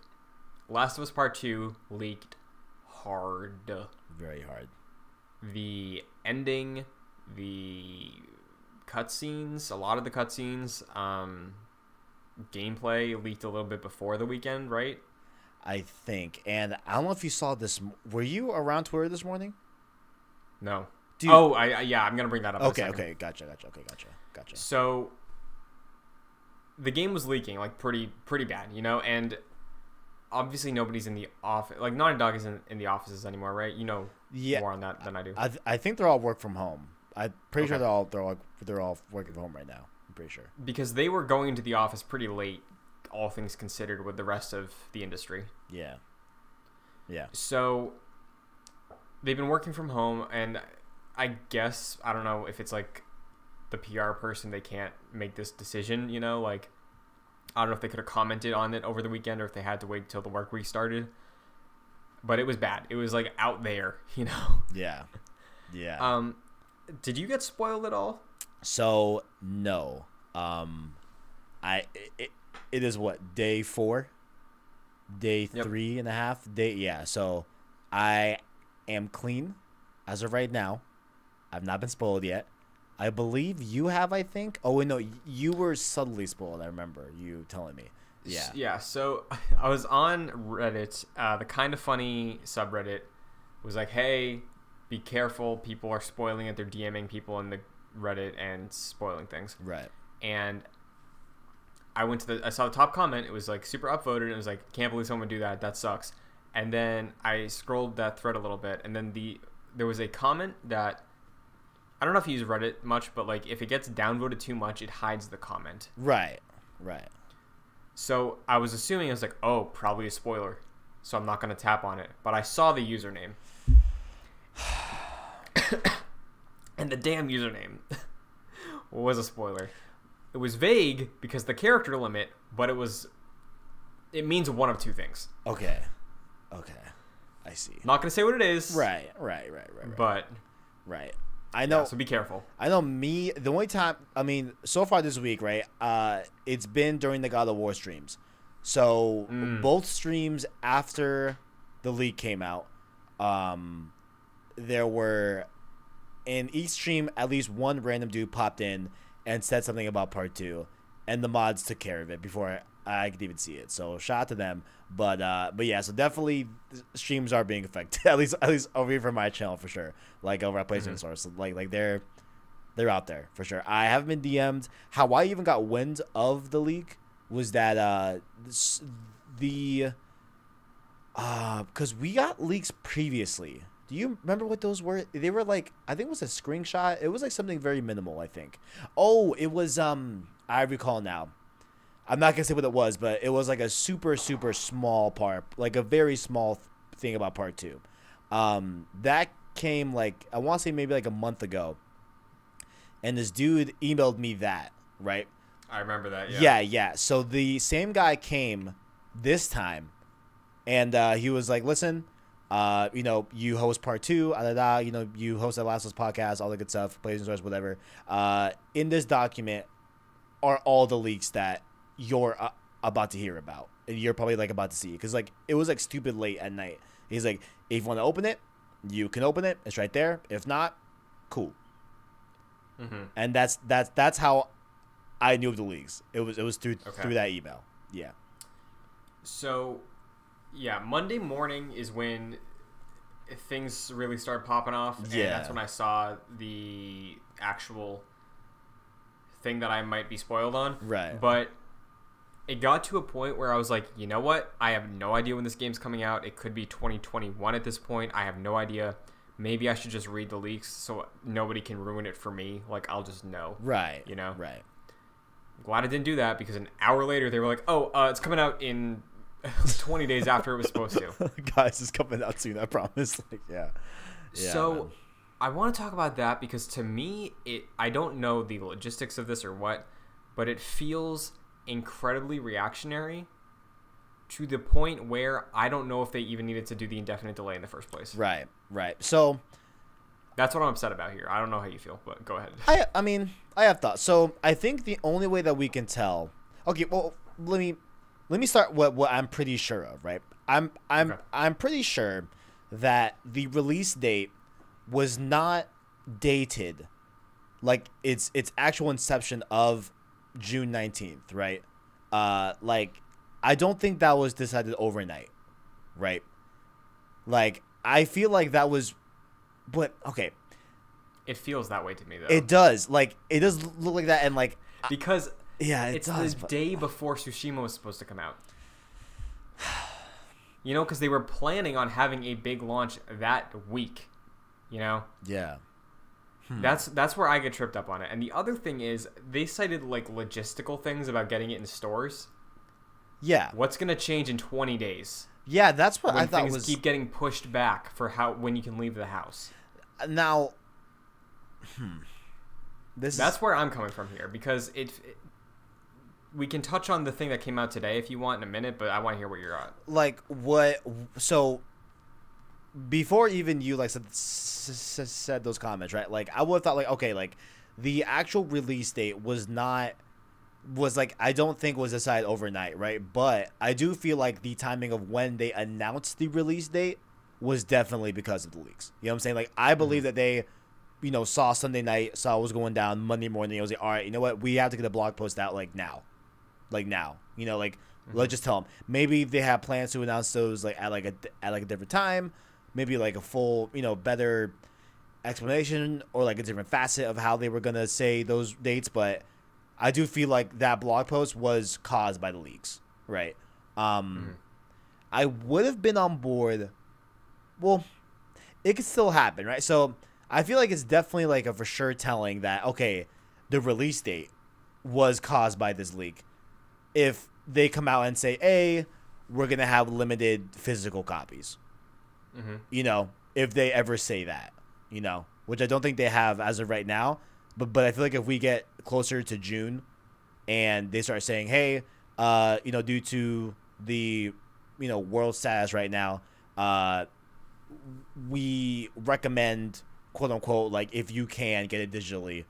Last of Us Part 2 leaked hard. very hard The ending, the cutscenes, a lot of the cutscenes, um, gameplay leaked a little bit before the weekend, right? I think and I don't know if you saw this were you around Twitter this morning No. Dude. oh, I, I yeah, I'm gonna bring that up. okay okay gotcha gotcha okay gotcha gotcha So the game was leaking like pretty pretty bad, you know, and obviously nobody's in the office. Like Naughty Dog isn't in the offices anymore, right? You know Yeah. more on that than I do. I, th- I think they're all work from home. I'm pretty sure they're all they're all they're all working from home right now. I'm pretty sure. because they were going to the office pretty late, all things considered, with the rest of the industry. Yeah. Yeah. So they've been working from home, and I guess I don't know if it's like the PR person they can't make this decision. You know, like I don't know if they could have commented on it over the weekend or if they had to wait till the work week started. But it was bad. It was like out there, you know. Yeah. Yeah. Um, did you get spoiled at all? so no. Um, I it, it is what day four, day Yep. three and a half day. Yeah. So I am clean as of right now. I've not been spoiled yet. I believe you have. I think. Oh wait, no, you were subtly spoiled. I remember you telling me. Yeah. Yeah. So I was on Reddit. Uh, the kind of funny subreddit was like, "Hey, be careful! People are spoiling it. They're DMing people in the Reddit and spoiling things." Right. And I went to the. I saw the top comment. It was like super upvoted. And it was like, "Can't believe someone would do that. That sucks." And then I scrolled that thread a little bit, and then the there was a comment that. I don't know if you use Reddit much, but like if it gets downvoted too much, it hides the comment. Right. Right. So I was assuming I was like, oh, probably a spoiler. So I'm not gonna tap on it. But I saw the username. and the damn username was a spoiler. It was vague because the character limit, but it was it means one of two things. Okay. Okay. I see. Not gonna say what it is. Right, right, right, right, right. But right. I know. yeah, so be careful. I know me. The only time, I mean, so far this week, right? Uh, it's been during the God of War streams. So Mm. both streams after the leak came out, um, there were in each stream at least one random dude popped in and said something about part two, and the mods took care of it before I could even see it. So shout out to them. But uh, but yeah, so definitely streams are being affected. at least at least over here from my channel for sure. Like over at PlayStation Source, so like like they're they're out there for sure. I haven't been DM'd. How I even got wind of the leak was that uh this, the uh because we got leaks previously. Do you remember what those were? They were like I think it was a screenshot. It was like something very minimal. I think. Oh, it was um I recall now. I'm not gonna say what it was, but it was like a super super small part, like a very small th- thing about part two. Um, that came like I want to say maybe like a month ago, and this dude emailed me that right. I remember that. Yeah. Yeah, yeah. So the same guy came this time, and uh, he was like, "Listen, uh, you know, you host part two, da, da, da, you know, you host the Last of Us podcast, all the good stuff, PlayStation Source, whatever. Uh, in this document are all the leaks that you're uh, about to hear about, and you're probably like about to see, because like it was like stupid late at night. He's like, if you want to open it, you can open it. It's right there. If not, cool. Mm-hmm. And that's that's that's how I knew of the leaks. It was it was through Okay. through that email. Yeah. So, yeah, Monday morning is when things really started popping off. And Yeah. that's when I saw the actual thing that I might be spoiled on. Right. But it got to a point where I was like, you know what? I have no idea when this game's coming out. It could be 2021 at this point. I have no idea. Maybe I should just read the leaks so nobody can ruin it for me. Like, I'll just know. Right. You know? Right. Glad I didn't do that because an hour later they were like, "Oh, uh, it's coming out in 20 days after it was supposed to." Guys, it's coming out soon. I promise. Like, yeah. Yeah, so, man. I want to talk about that because to me, it I don't know the logistics of this or what, but it feels incredibly reactionary to the point where I don't know if they even needed to do the indefinite delay in the first place. Right. Right. So That's what I'm upset about here. I don't know how you feel, but go ahead. I I mean I have thoughts. So I think the only way that we can tell. Okay. Well, let me let me start what what I'm pretty sure of. Right. I'm I'm Okay. I'm pretty sure that the release date was not dated like its its actual inception of June 19th, right? Uh like I don't think that was decided overnight, right? Like I feel like that was but okay, It feels that way to me though. it does. Like it does look like that and like because yeah, it it's does. the but- day before Tsushima was supposed to come out. You know, because they were planning on having a big launch that week. You know, yeah. Hmm. that's that's where I get tripped up on it. And the other thing is, they cited like logistical things about getting it in stores. Yeah. What's gonna change in 20 days Yeah, that's what I thought things was keep getting pushed back for how when you can leave the house? now hmm. This That's is where I'm coming from here because it, it. We can touch on the thing that came out today if you want in a minute, but I want to hear what you're at. like what so before even you like said, said those comments right? Like i would have thought like okay like the actual release date was not was like i don't think was decided overnight right? But i do feel like the timing of when they announced the release date was definitely because of the leaks. You know what i'm saying? Like i believe mm-hmm. that they you know saw sunday night saw what was going down monday morning. It was like all right you know what? We have to get a blog post out like now. Like now. You know, like mm-hmm. let's just tell them. Maybe they have plans to announce those like at like a at like a different time. Maybe like a full, you know, better explanation or like a different facet of how they were gonna say those dates. But I do feel like that blog post was caused by the leaks, right? Um, I would have been on board. Well, it could still happen, right? So I feel like it's definitely like a for sure telling that okay, the release date was caused by this leak. If they come out and say, "Hey, we're gonna have limited physical copies," Mm-hmm. you know, if they ever say that, you know, which I don't think they have as of right now, but but I feel like if we get closer to June, and they start saying, "Hey, uh, you know, due to the you know world status right now, uh, we recommend quote unquote like if you can get it digitally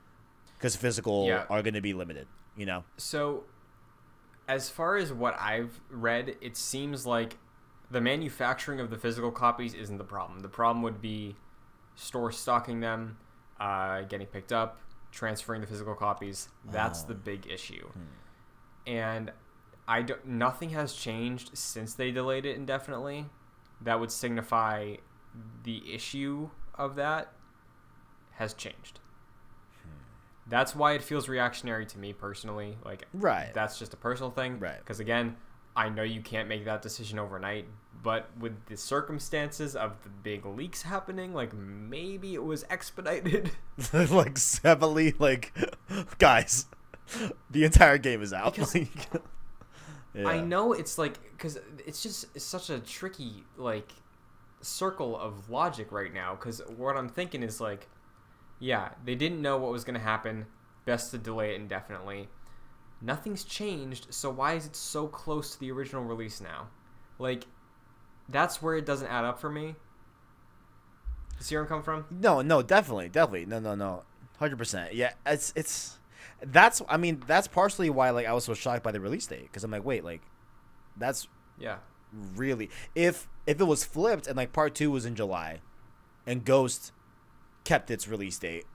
because physical Yeah. are going to be limited. You know. So, as far as what I've read, it seems like the manufacturing of the physical copies isn't the problem. The problem would be stores stocking them, uh, getting picked up, transferring the physical copies. That's Oh. the big issue. And I don't, nothing has changed since they delayed it indefinitely. That would signify the issue of that has changed. That's why it feels reactionary to me personally. Like Right. that's just a personal thing. Right. Because again, I know you can't make that decision overnight, but with the circumstances of the big leaks happening, like maybe it was expedited. like heavily like guys, the entire game is out. Because- Like, I know it's like because it's just it's such a tricky like circle of logic right now. Because what I'm thinking is like, yeah, they didn't know what was going to happen. Best to delay it indefinitely. Nothing's changed, so why is it so close to the original release now? Like, that's where it doesn't add up for me. See where I'm coming from? No, no, definitely, definitely, no, no, no, hundred percent. Yeah, it's it's that's I mean that's partially why like I was so shocked by the release date because I'm like wait like that's Yeah. really if if it was flipped and like part two was in July, and Ghost kept its release date,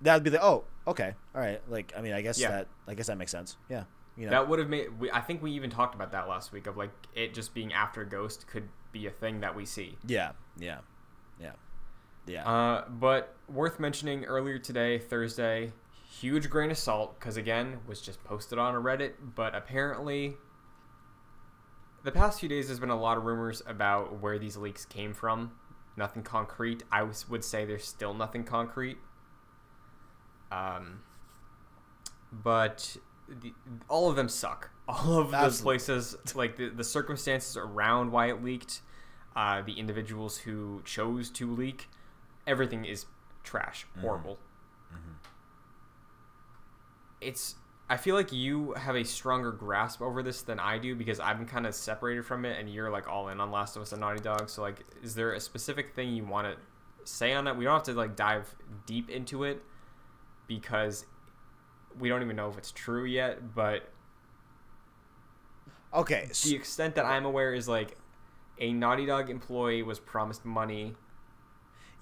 that'd be like oh okay all right like I mean I guess Yeah. that I guess that makes sense yeah you know That would have made. We, I think we even talked about that last week of like it just being after Ghost could be a thing that we see. yeah yeah yeah yeah Uh, but worth mentioning earlier today, Thursday, huge grain of salt because again was just posted on a Reddit, but apparently. The past few days, there's been a lot of rumors about where these leaks came from. Nothing concrete. I would say there's still nothing concrete. Um, but the, all of them suck. All of those Absolutely. places, like the, the circumstances around why it leaked, uh, the individuals who chose to leak, everything is trash, horrible. It's. I feel like you have a stronger grasp over this than I do because I've been kind of separated from it, and you're like all in on Last of Us and Naughty Dog. So like, is there a specific thing you want to say on that? We don't have to like dive deep into it because we don't even know if it's true yet. But okay so, the extent that I'm aware is like a Naughty Dog employee was promised money,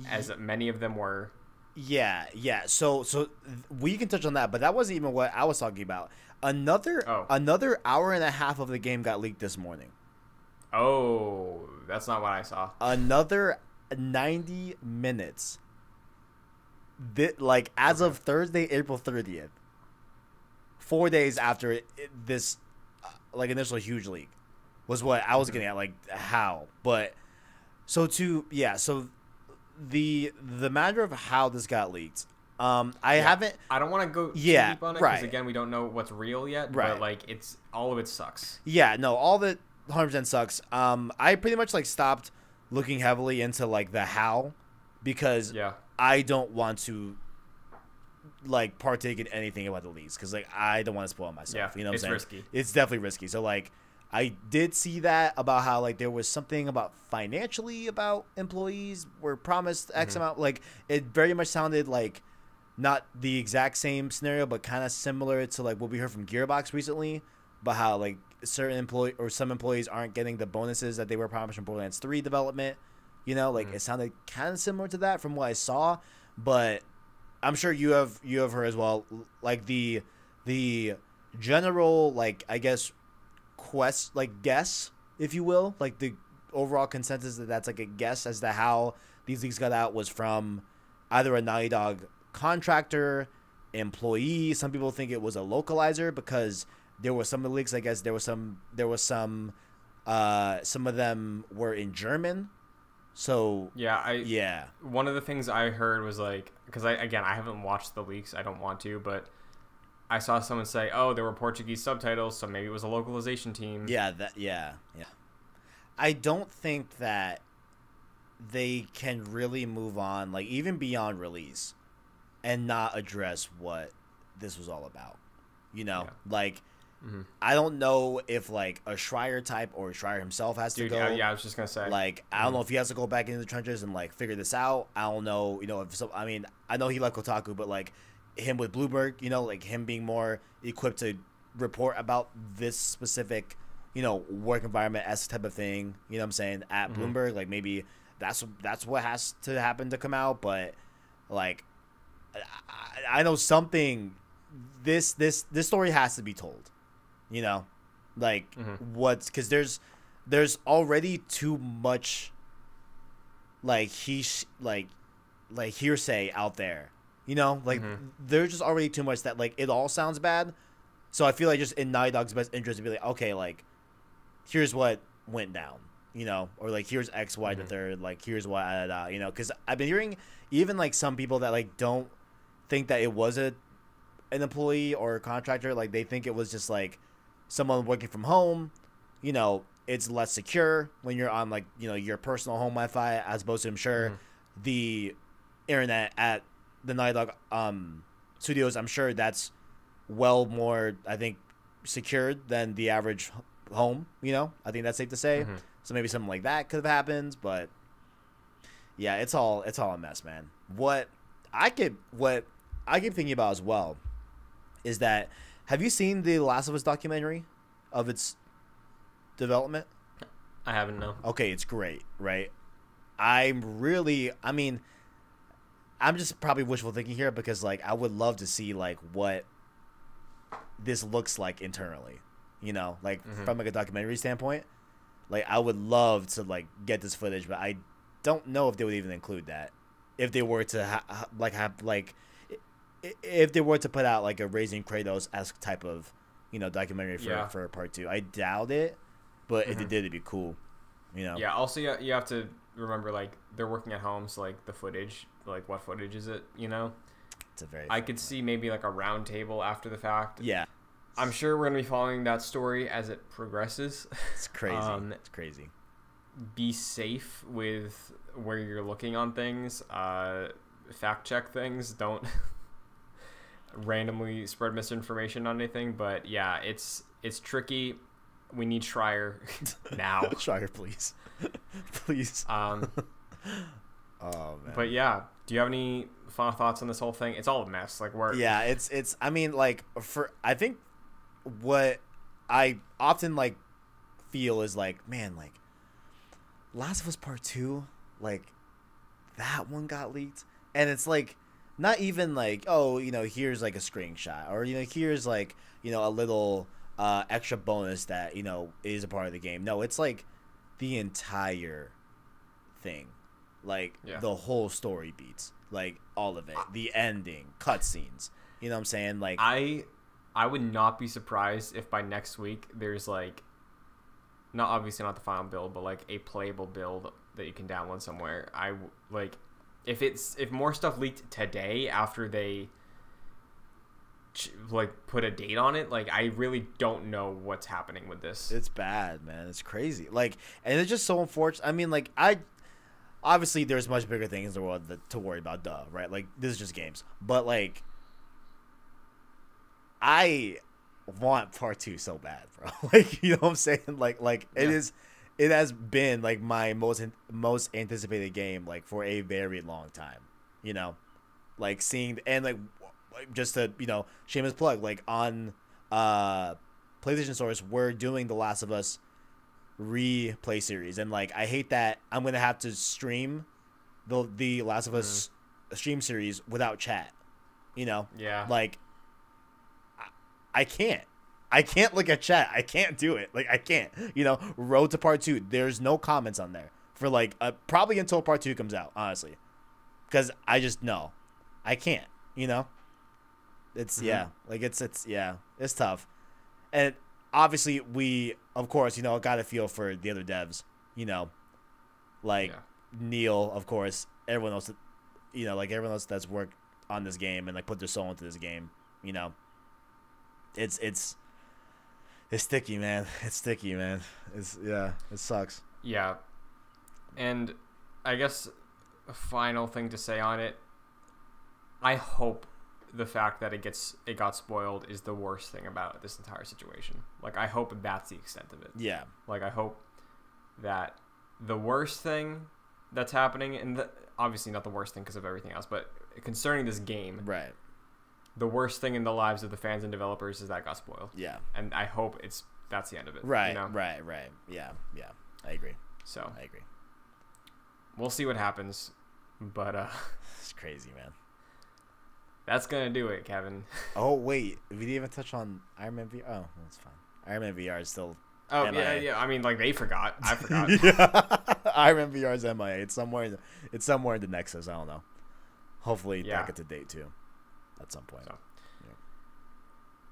as many of them were. Yeah, yeah. So so we can touch on that, but that wasn't even what I was talking about. Another Oh. another hour and a half of the game got leaked this morning. Oh, that's not what I saw. Another 90 minutes. Thi- like as of Thursday, April 30th. 4 days after it, it- this uh, like initial huge leak was what I was getting at like how. But so to yeah, so the the matter of how this got leaked. Um I Yeah. haven't I don't want to go Yeah, deep on it because right. again, we don't know what's real yet. Right. But like, it's all of it sucks. Yeah, no, all it 100% sucks. Um, I pretty much like stopped looking heavily into like the how because Yeah. I don't want to like partake in anything about the leaks because like I don't want to spoil myself. Yeah, you know what it's I'm saying? risky. It's definitely risky. So like I did see that about how like there was something about financially about employees were promised X Mm-hmm. amount. Like it very much sounded like not the exact same scenario, but kind of similar to like what we heard from Gearbox recently about how like certain employee or some employees aren't getting the bonuses that they were promised from Borderlands 3 development. You know, like it sounded kind of similar to that from what I saw, but I'm sure you have you have heard as well. Like the the general like I guess quest like guess if you will like the overall consensus that that's like a guess as to how these leaks got out was from either a Naughty Dog contractor, employee. Some people think it was a localizer because there were some of the leaks. I guess there was some there was some uh some of them were in German. So Yeah. I. yeah. One of the things I heard was like, because I again I haven't watched the leaks. I don't want to, but I saw someone say, "Oh, there were Portuguese subtitles, so maybe it was a localization team." Yeah, that yeah, yeah. I don't think that they can really move on like even beyond release and not address what this was all about. You know, Yeah. like Mm-hmm. I don't know if like a Schreier type or Schreier himself has Dude, to go. yeah, yeah, I was just gonna say. Like I don't know if he has to go back into the trenches and like figure this out. I don't know, you know, if some. I mean, I know he left Kotaku, but like him with Bloomberg, you know, like him being more equipped to report about this specific, you know, work environment as type of thing. You know what I'm saying at Mhm. Bloomberg, like maybe that's that's what has to happen to come out. But like, I, I know something. This this this story has to be told. You know, like Mhm. what's because there's there's already too much like he sh- like like hearsay out there you know like Mhm. there's just already too much that like it all sounds bad so i feel like just in Naughty Dog's best interest to be like okay like here's what went down you know or like here's x Y the Mhm. third like here's uh, you know because i've been hearing even like some people that like don't think that it was a an employee or a contractor like they think it was just like someone working from home you know it's less secure when you're on like you know your personal home wi-fi as opposed to i'm sure Mhm. the internet at the Naughty Dog um studios i'm sure that's well more i think secured than the average home you know i think that's safe to say Mhm. so maybe something like that could have happened but yeah it's all it's all a mess man what i could what i keep thinking about as well is that have you seen the last of us documentary of its development I haven't no. okay it's great right i'm really i mean i'm just probably wishful thinking here because like i would love to see like what this looks like internally you know like Mhm. from like a documentary standpoint like i would love to like get this footage but i don't know if they would even include that if they were to ha- ha- like have like if they were to put out like a raising kratos esque type of you know documentary for, Yeah. for part two i doubt it but if they Mhm. did it'd be cool you know Yeah. Also, you, you have to remember like they're working at home, so like the footage, like what footage is it? You know, it's a very I could see maybe like a round table after the fact. yeah I'm sure we're gonna be following that story as it progresses. it's crazy Um, it's crazy be safe with where you're looking on things. Uh, fact check things. Don't randomly spread misinformation on anything. But yeah, it's it's tricky. We need Schreier now. Schreier, please please Um, oh man but yeah, do you have any final thoughts on this whole thing? It's all a mess. Like we're yeah it's it's i mean like for i think what i often like feel is like man like last of us part two like that one got leaked and it's like not even like oh you know here's like a screenshot or you know here's like you know a little uh extra bonus that you know is a part of the game. No it's like the entire thing. Like Yeah. the whole story beats. Like all of it. The ending cutscenes. You know what i'm saying? Like I I would not be surprised if by next week there's like not obviously not the final build, but like a playable build that you can download somewhere. I like if it's if more stuff leaked today after they like put a date on it, like I really don't know what's happening with this. It's bad, man. It's crazy. Like, and it's just so unfortunate. I mean, like, I obviously there's much bigger things in the world that, to worry about. Duh, right? Like, this is just games. But like, I want part two so bad, bro. like, you know what I'm saying? Like, like it Yeah. is. It has been like my most most anticipated game like for a very long time. You know, like seeing and like just to you know shameless plug like on uh PlayStation Source we're doing the Last of Us replay series and like I hate that I'm gonna have to stream the the Last of Us stream series without chat. You know, yeah. like I, I can't. I can't look at chat. I can't do it. Like I can't. You know, Road to Part Two. There's no comments on there for like uh, probably until Part Two comes out. Honestly, because I just know I can't. You know, it's Mhm. yeah, like it's it's yeah, it's tough, and obviously we of course you know got to feel for the other devs. You know, like Yeah. Neil, of course, everyone else, you know, like everyone else that's worked on this game and like put their soul into this game. You know, it's it's it's sticky, man. It's sticky, man. It's yeah, it sucks. Yeah. And I guess a final thing to say on it, I hope the fact that it gets it got spoiled is the worst thing about this entire situation. Like I hope that's the extent of it. Yeah. Like I hope that the worst thing that's happening, and the, obviously not the worst thing because of everything else, but concerning this game, Right. The worst thing in the lives of the fans and developers is that got spoiled. Yeah. And I hope it's that's the end of it. Right. You know? Right. Right. Yeah. Yeah. I agree. So I agree. we'll see what happens, but uh, It's crazy, man. that's gonna do it, Kevin. Oh wait, we didn't even touch on Iron Man VR. Oh, that's fine. Iron Man VR is still. Oh MIA. yeah, yeah. I mean, like they forgot. I forgot. yeah. Iron Man VR is MIA. It's somewhere. In the, it's somewhere in the Nexus. I don't know. Hopefully, Yeah. that gets a date too, at some point. So.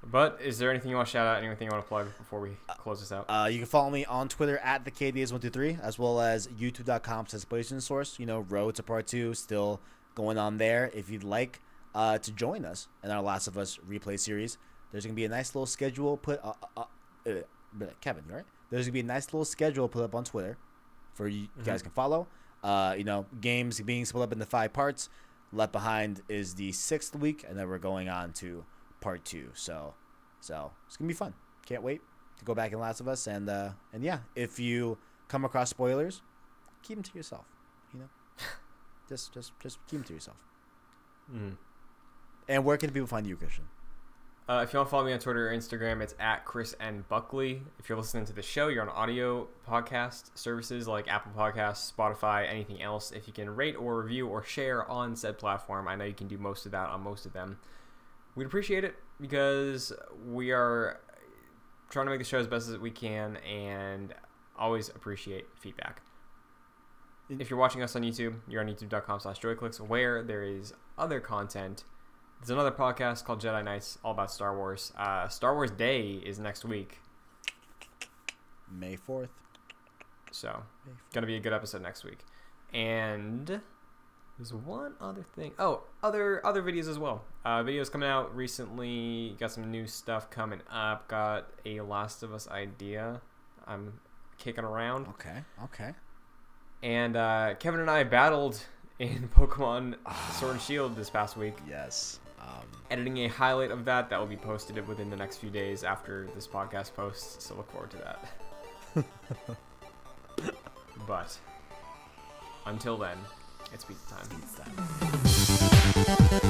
But is there anything you want to shout out? Anything you want to plug before we close this out? Uh, you can follow me on Twitter at the KDS123 as well as youtube.com slash PlayStation Source. You know, Road to Part 2 still going on there. If you'd like uh, to join us in our Last of Us replay series, there's going to be a nice little schedule put uh, uh, uh, uh, Kevin, right? There's going to be a nice little schedule put up on Twitter for you you guys can follow. Uh, you know, games being split up into five parts. Left Behind is the sixth week, and then we're going on to part two. So, so it's gonna be fun. Can't wait to go back in Last of Us, and uh, and yeah, if you come across spoilers, keep them to yourself. You know, just just just keep them to yourself. Mm. And where can people find you, Christian? Uh, if you want to follow me on Twitter or Instagram, it's at Chris N Buckley. If you're listening to the show, you're on audio podcast services like Apple Podcasts, Spotify, anything else. If you can rate or review or share on said platform, I know you can do most of that on most of them. We'd appreciate it because we are trying to make the show as best as we can and always appreciate feedback. If you're watching us on YouTube, you're on youtube.com slash joyclicks where there is other content. There's another podcast called Jedi Knights, all about Star Wars. Uh, Star Wars Day is next week, May fourth. so gonna be a good episode next week. And there's one other thing. Oh, other other videos as well. Uh, videos coming out recently. Got some new stuff coming up. Got a Last of Us idea. I'm kicking around. Okay. Okay. And uh, Kevin and I battled in Pokemon Sword and Shield this past week. Yes. Um, editing a highlight of that that will be posted within the next few days after this podcast posts so look forward to that but until then it's pizza time it's time.